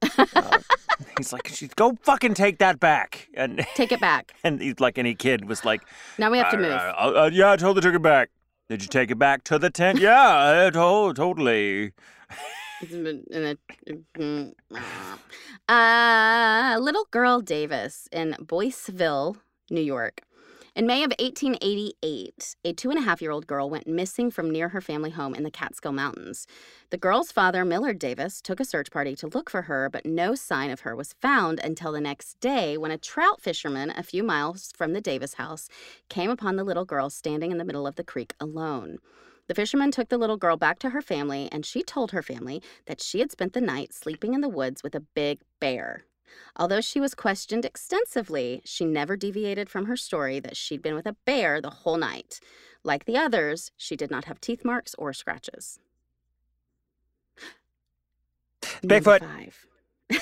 <laughs> Uh, <laughs> he's like, "She- "Go fucking take that back," and <laughs>
Take it back. <laughs>
and he's like any kid was like,
Now we have to
"Uh,
move.
uh, uh, yeah, I totally took it back. Did you take it back to the tent? yeah, I to- totally.
Uh, little girl Davis in Boiceville, New York. In May of 1888, a two and a half year old girl went missing from near her family home in the Catskill Mountains. The girl's father, Millard Davis, took a search party to look for her, but no sign of her was found until the next day when a trout fisherman a few miles from the Davis house came upon the little girl standing in the middle of the creek alone. The fisherman took the little girl back to her family, and she told her family that she had spent the night sleeping in the woods with a big bear. Although she was questioned extensively, she never deviated from her story that she'd been with a bear the whole night. Like the others, she did not have teeth marks or scratches. <sighs>
Bigfoot.
five. <laughs>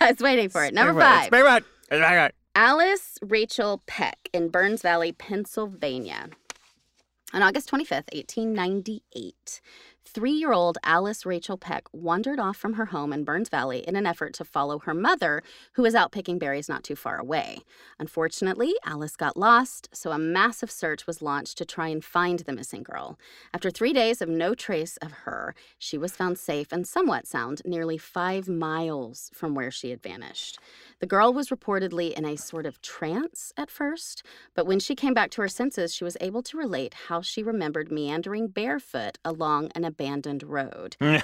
I was waiting for it. Number
Bigfoot.
five.
Bigfoot. Bigfoot.
Alice Rachel Peck in Burns Valley, Pennsylvania. On August 25th, 1898, three year old Alice Rachel Peck wandered off from her home in Burns Valley in an effort to follow her mother, who was out picking berries not too far away. Unfortunately, Alice got lost, so a massive search was launched to try and find the missing girl. After three days of no trace of her, she was found safe and somewhat sound nearly five miles from where she had vanished. The girl was reportedly in a sort of trance at first, but when she came back to her senses, she was able to relate how she remembered meandering barefoot along an abandoned road. <laughs> Even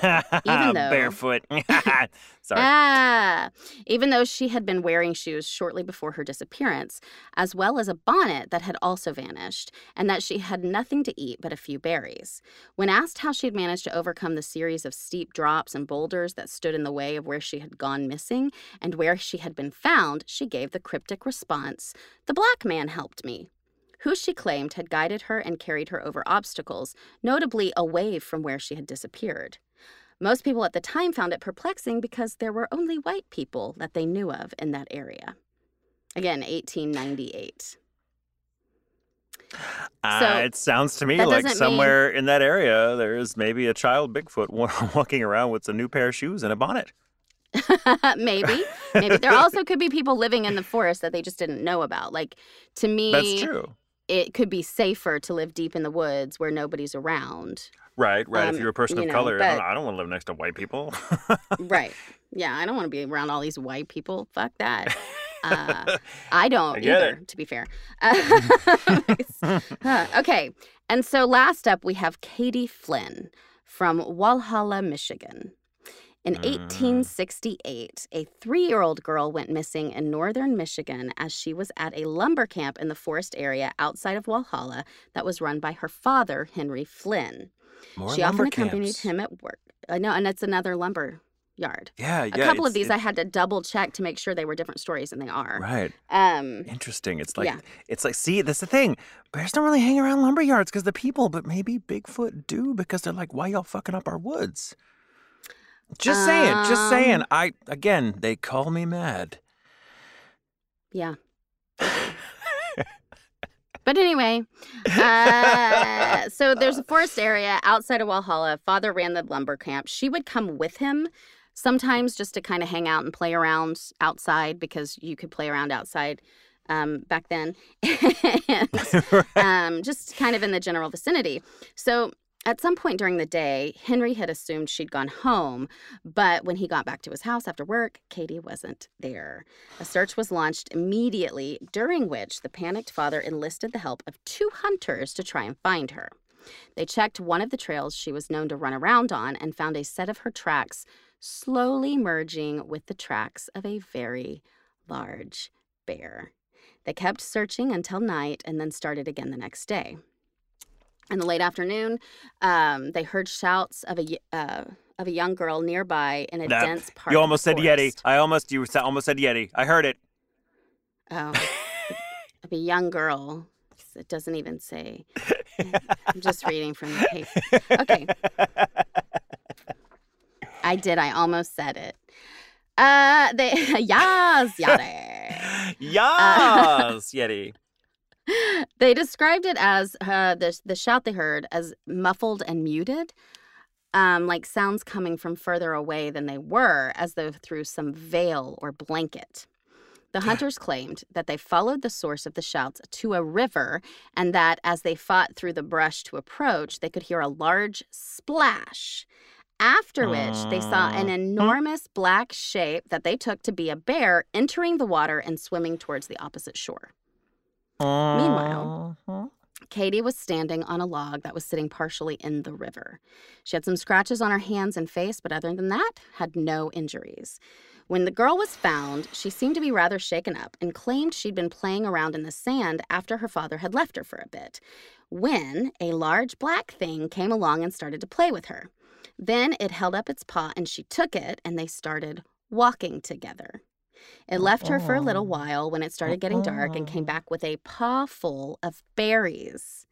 though-
barefoot. <laughs> <laughs> Sorry.
Ah, even though she had been wearing shoes shortly before her disappearance, as well as a bonnet that had also vanished, and that she had nothing to eat but a few berries. When asked how she had managed to overcome the series of steep drops and boulders that stood in the way of where she had gone missing and where she had been found, she gave the cryptic response The black man helped me. Who she claimed had guided her and carried her over obstacles, notably away from where she had disappeared. Most people at the time found it perplexing because there were only white people that they knew of in that area. Again, 1898.
Uh,
So,
it sounds to me like somewhere in that area there's maybe a child Bigfoot <laughs> walking around with a new pair of shoes and a bonnet. <laughs>
maybe, maybe there <laughs> also could be people living in the forest that they just didn't know about. Like to me,
That's true.
It could be safer to live deep in the woods where nobody's around.
Right, right. if
Um,
you're a person
you
of
know,
color, I don't, don't want to live next to white people.
right. <laughs> Yeah, I don't want to be around all these white people. Fuck that. Uh, I don't
I
either, to be fair. <laughs> Uh, okay. And so last up, we have Katie Flynn from Walhalla, Michigan. In
Mm.
1868, a three year old girl went missing in northern Michigan as she was at a lumber camp in the forest area outside of Walhalla that was run by her father, Henry Flynn.
More
she often accompanied
camps.
him at work. I know, and it's another lumber yard.
Yeah, yeah.
A couple of these I had to double check to make sure they were different stories, and they are.
Right.
Um,
Interesting. It's like
Yeah.
it's like see, that's the thing. Bears don't really hang around lumber yards because the people, but maybe Bigfoot do because they're like, why y'all fucking up our woods? Just saying, just saying.
Um,
I again, they call me mad.
yeah. <laughs> but anyway, uh, so there's a forest area outside of Walhalla. Father ran the lumber camp. She would come with him sometimes just to kind of hang out and play around outside because you could play around outside um, back then. <laughs> and <laughs> um, just kind of in the general vicinity. So at some point during the day, Henry had assumed she'd gone home, but when he got back to his house after work, Katie wasn't there. A search was launched immediately, during which the panicked father enlisted the help of two hunters to try and find her. They checked one of the trails she was known to run around on and found a set of her tracks slowly merging with the tracks of a very large bear. They kept searching until night and then started again the next day. In the late afternoon, um, they heard shouts of a uh, of a young girl nearby in a
That-
dense part.
you almost said Yeti. I almost you almost said Yeti. I heard it.
Oh, <laughs> of a young girl. It doesn't even say. I'm just reading from the paper. Okay. I did. I almost said it. Uh, they <laughs> yas yada. <laughs>
Yes, Yeti. <laughs>
They described it as uh, the the shout they heard as muffled and muted, um, like sounds coming from further away than they were, as though through some veil or blanket. The hunters claimed that they followed the source of the shouts to a river, and that as they fought through the brush to approach, they could hear a large splash. After which, they saw an
Uh,
enormous black shape that they took to be a bear entering the water and swimming towards the opposite shore. Meanwhile-
Uh-huh.
Katie was standing on a log that was sitting partially in the river. She had some scratches on her hands and face, but other than that, had no injuries. When the girl was found, she seemed to be rather shaken up and claimed she'd been playing around in the sand after her father had left her for a bit. When a large black thing came along and started to play with her. Then it held up its paw and she took it and they started walking together. It left her for a little oh. while when it started getting dark and came uh-huh. back with a paw full of berries.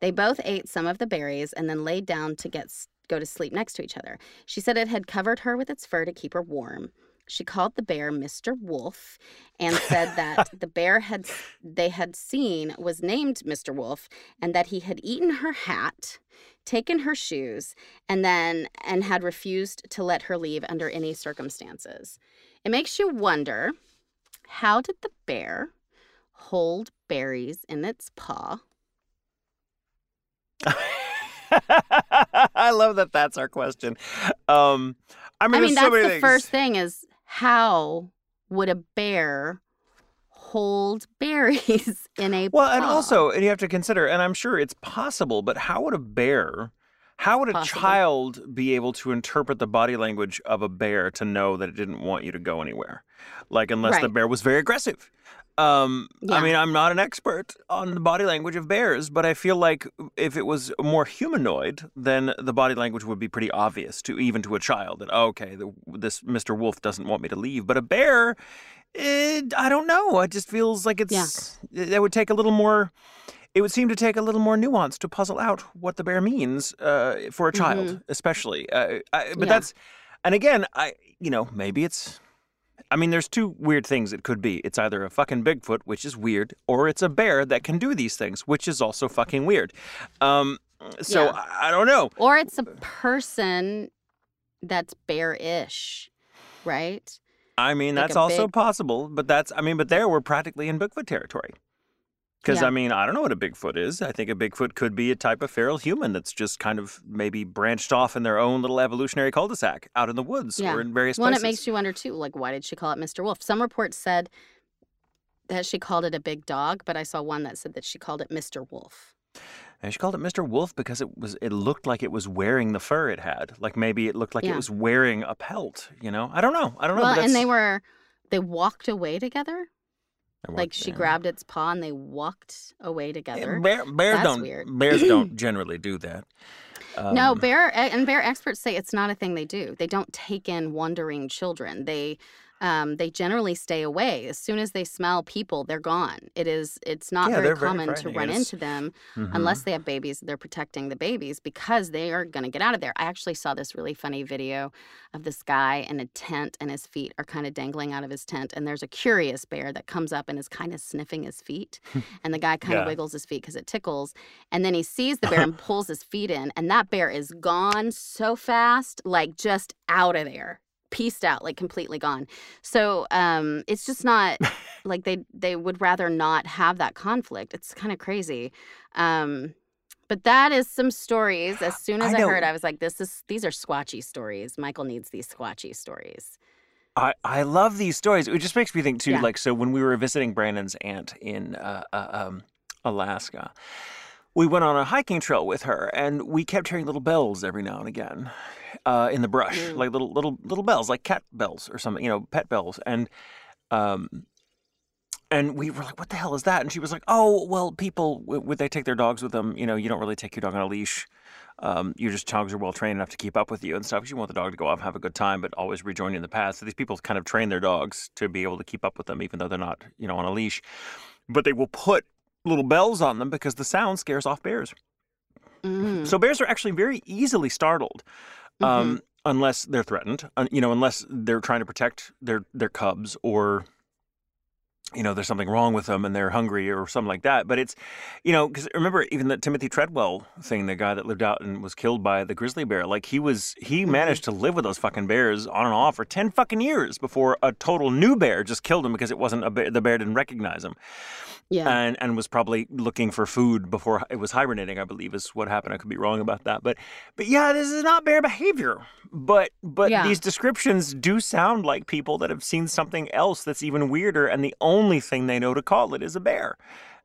They both ate some of the berries and then laid down to get go to sleep next to each other. She said it had covered her with its fur to keep her warm. She called the bear Mr. Wolf and said that <laughs> the bear had they had seen was named Mr. Wolf and that he had eaten her hat, taken her shoes, and then and had refused to let her leave under any circumstances. It makes you wonder how did the bear hold berries in its paw? <laughs>
I love that. That's our question. Um, I mean,
I mean, that's
so many
the
things.
first thing is how would a bear hold berries <laughs> in a
Well, and also, and you have to consider, and I'm sure it's possible, but how would a bear, how would a child be able to interpret the body language of a bear to know that it didn't want you to go anywhere? Like, unless the bear was very aggressive. Um, I mean, I'm not an expert on the body language of bears, but I feel like if it was more humanoid, then the body language would be pretty obvious to even to a child that oh, okay, the, this Mr. Wolf doesn't want me to leave. But a bear, it, I don't know. It just feels like it's that would take a little more. It would seem to take a little more nuance to puzzle out what the bear means uh, for a child, especially. Uh, I, but
Mm-hmm. Yeah.
that's, and again, I you know maybe it's I mean, there's two weird things it could be. It's either a fucking Bigfoot, which is weird, or it's a bear that can do these things, which is also fucking weird. Um, so
Yeah.
I, I don't know.
or it's a person that's bear-ish. right?
I mean,
Like
that's also
big-
possible, but that's, I mean, but there we're practically in Bigfoot territory. Because,
Yeah.
I mean, I don't know what a Bigfoot is. I think a Bigfoot could be a type of feral human that's just kind of maybe branched off in their own little evolutionary cul de sac out in the woods
Yeah.
or in various
Well, and
places.
it makes you wonder too, like why did she call it Mr. Wolf? Some reports said that she called it a big dog, but I saw one that said that she called it Mr. Wolf.
And she called it Mr. Wolf because it was it looked like it was wearing the fur it had. Like maybe it looked like
Yeah.
it was wearing a pelt, you know? I don't know. I don't know.
Well, and they were they walked away together. Like she
yeah.
grabbed its paw and they walked away together.
Bear, bears don't
weird.
bears <clears throat> don't generally do that.
no,
Um,
bear and bear experts say it's not a thing they do. They don't take in wandering children. They um, they generally stay away. As soon as they smell people, they're gone. It is it's not
Yeah,
very common to run
it's-
into them
mhm.
unless they have babies. They're protecting the babies because they are going to get out of there. I actually saw this really funny video of this guy in a tent and his feet are kind of dangling out of his tent. And there's a curious bear that comes up and is kind of sniffing his feet. <laughs> and the guy kind of
Yeah.
wiggles his feet because it tickles. And then he sees the bear and <laughs> pulls his feet in. And that bear is gone so fast, like just out of there. Pieced out, like completely gone. So um, it's just not <laughs> like they they would rather not have that conflict. It's kind of crazy. Um, but that is some stories. As soon as I,
know.
heard, I was like, "This is these are squatchy stories. Michael needs these squatchy stories."
I, I love these stories. It just makes me think too.
Yeah.
Like so, when we were visiting Brandon's aunt in uh, uh, um, Alaska, we went on a hiking trail with her, and we kept hearing little bells every now and again uh, in the brush,
Mm.
like little little little bells, like cat bells or something, you know, pet bells, and um. And we were like, "What the hell is that?" And she was like, "Oh, well, people would they take their dogs with them? You know, you don't really take your dog on a leash. Um, your just dogs are well trained enough to keep up with you and stuff. You want the dog to go off and have a good time, but always rejoin you in the path. So these people kind of train their dogs to be able to keep up with them, even though they're not, you know, on a leash. But they will put little bells on them because the sound scares off bears.
Mm.
So bears are actually very easily startled, um, unless they're threatened. You know, unless they're trying to protect their their cubs or. You know, there's something wrong with them and they're hungry or something like that. But it's, you know, because remember even the Timothy Treadwell thing, the guy that lived out and was killed by the grizzly bear. Like he was, he managed to live with those fucking bears on and off for ten fucking years before a total new bear just killed him because it wasn't a bear. The bear didn't recognize him
Yeah.
and and was probably looking for food before it was hibernating. I believe is what happened. I could be wrong about that, but but yeah, this is not bear behavior. But but
Yeah.
these descriptions do sound like people that have seen something else that's even weirder, and the only thing they know to call it is a bear.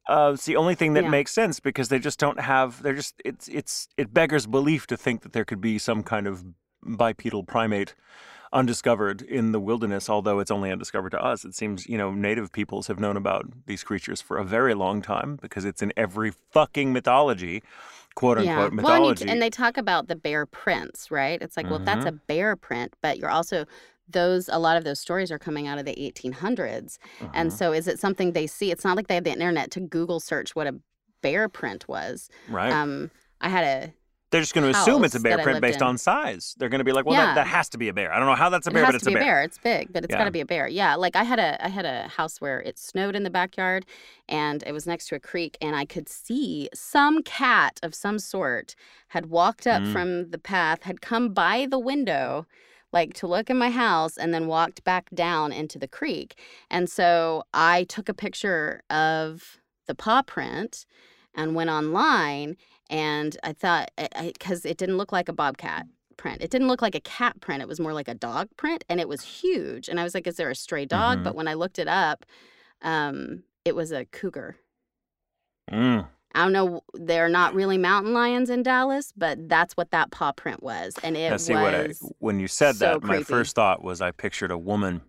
Uh, it's the only thing that
Yeah.
makes sense because they just don't have. They're just it's it's it beggars belief to think that there could be some kind of bipedal primate undiscovered in the wilderness, although it's only undiscovered to us. It seems, you know, native peoples have known about these creatures for a very long time because it's in every fucking mythology, quote unquote
Well, and,
mythology.
t- and they talk about the bear prints, right? It's like, well, that's a bear print, but you're also those a lot of those stories are coming out of the 1800s. And
Mhm.
so is it something they see? It's not like they have the internet to Google search what a bear print was.
right.
Um I had a
They're just going to assume it's a bear print based
in.
on size. They're going to be like, well,
Yeah.
that, that has to be a bear. I don't know how that's a bear,
it has
but it's
to be
a bear.
It's big, but it's got to be a bear. Yeah, like I had a I had a house where it snowed in the backyard, and it was next to a creek, and I could see some cat of some sort had walked up
Mm.
from the path, had come by the window, like to look in my house, and then walked back down into the creek. And so I took a picture of the paw print and went online and I thought because it didn't look like a bobcat print. It didn't look like a cat print. It was more like a dog print, and it was huge. And I was like, "Is there a stray dog?"
Mhm.
But when I looked it up, um, it was a cougar.
Mm.
I don't know. They're not really mountain lions in Dallas, but that's what that paw print was, and it
Now, see what I, when you said
so
that, my first thought was I pictured a woman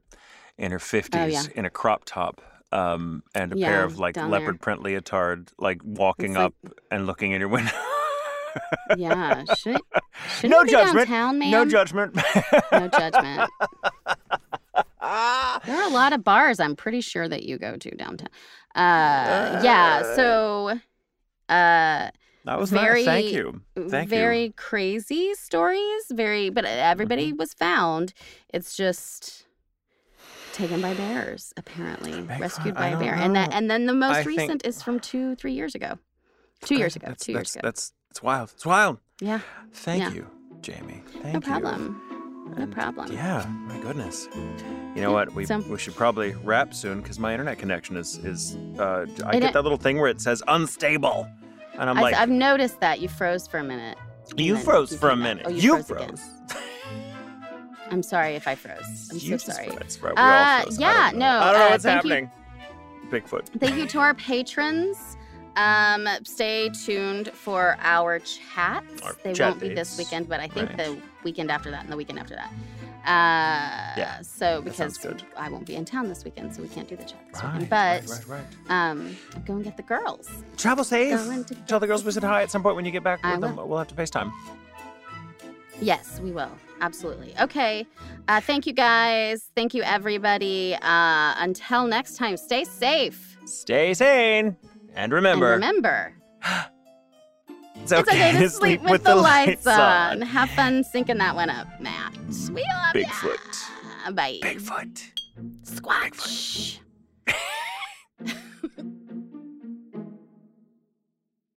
in her 50s
Oh, yeah.
in a crop top um, and a
Yeah,
pair of like leopard
there.
print leotard, like walking
like-
up and looking in your window.
yeah, should, <laughs>
no judgment.
downtown?
No judgment.
No judgment. <laughs> There are a lot of bars I'm pretty sure that you go to downtown. Uh, yeah, so uh
That was
very,
nice. Thank you. Thank
very
you.
crazy stories, very but everybody
Mm-hmm.
was found. It's just taken by bears apparently,
Bigfoot,
rescued
I
by a bear. And that and then the most
I think-
recent is from 2 3 years ago. 2 years ago.
That's,
2
that's,
years ago.
That's it's wild. It's wild.
yeah.
Thank
Yeah.
you, Jamie. Thank
No
you.
problem. No problem.
Yeah, my goodness. You know what? We,
so-
we should probably wrap soon because my internet connection is is. Uh, I get that little thing where it says unstable, and I'm like
I've noticed that you froze for a minute.
you froze for a minute.
Oh, you,
you
froze.
froze. <laughs>
I'm sorry if I froze. I'm
you
so sorry.
froze, right? We all
Uh,
froze. I
yeah,
don't
no,
I don't know
uh,
what's
thank you-
happening. Bigfoot.
Thank you to our patrons. Um, stay tuned for our chats.
Our
they
chat
won't be this weekend, but I think
Right.
the weekend after that and the weekend after that. Uh,
Yeah,
So because
good.
I won't be in town this weekend, so we can't do the chat this
Right,
weekend. But
right, right, right.
um, go and get the girls.
Travel safe. Tell the girls we said hi at some point when you get back
I
with them. We'll have to FaceTime.
Yes, we will. Absolutely. Okay. Uh, thank you guys. Thank you everybody. Uh, until next time, stay safe.
Stay sane. And remember,
and remember, <gasps>
it's,
it's okay to sleep with, the, lights, on. Have fun syncing that one up, Matt. We love ya.
Bigfoot.
Bye.
Bigfoot.
Squatch. <laughs>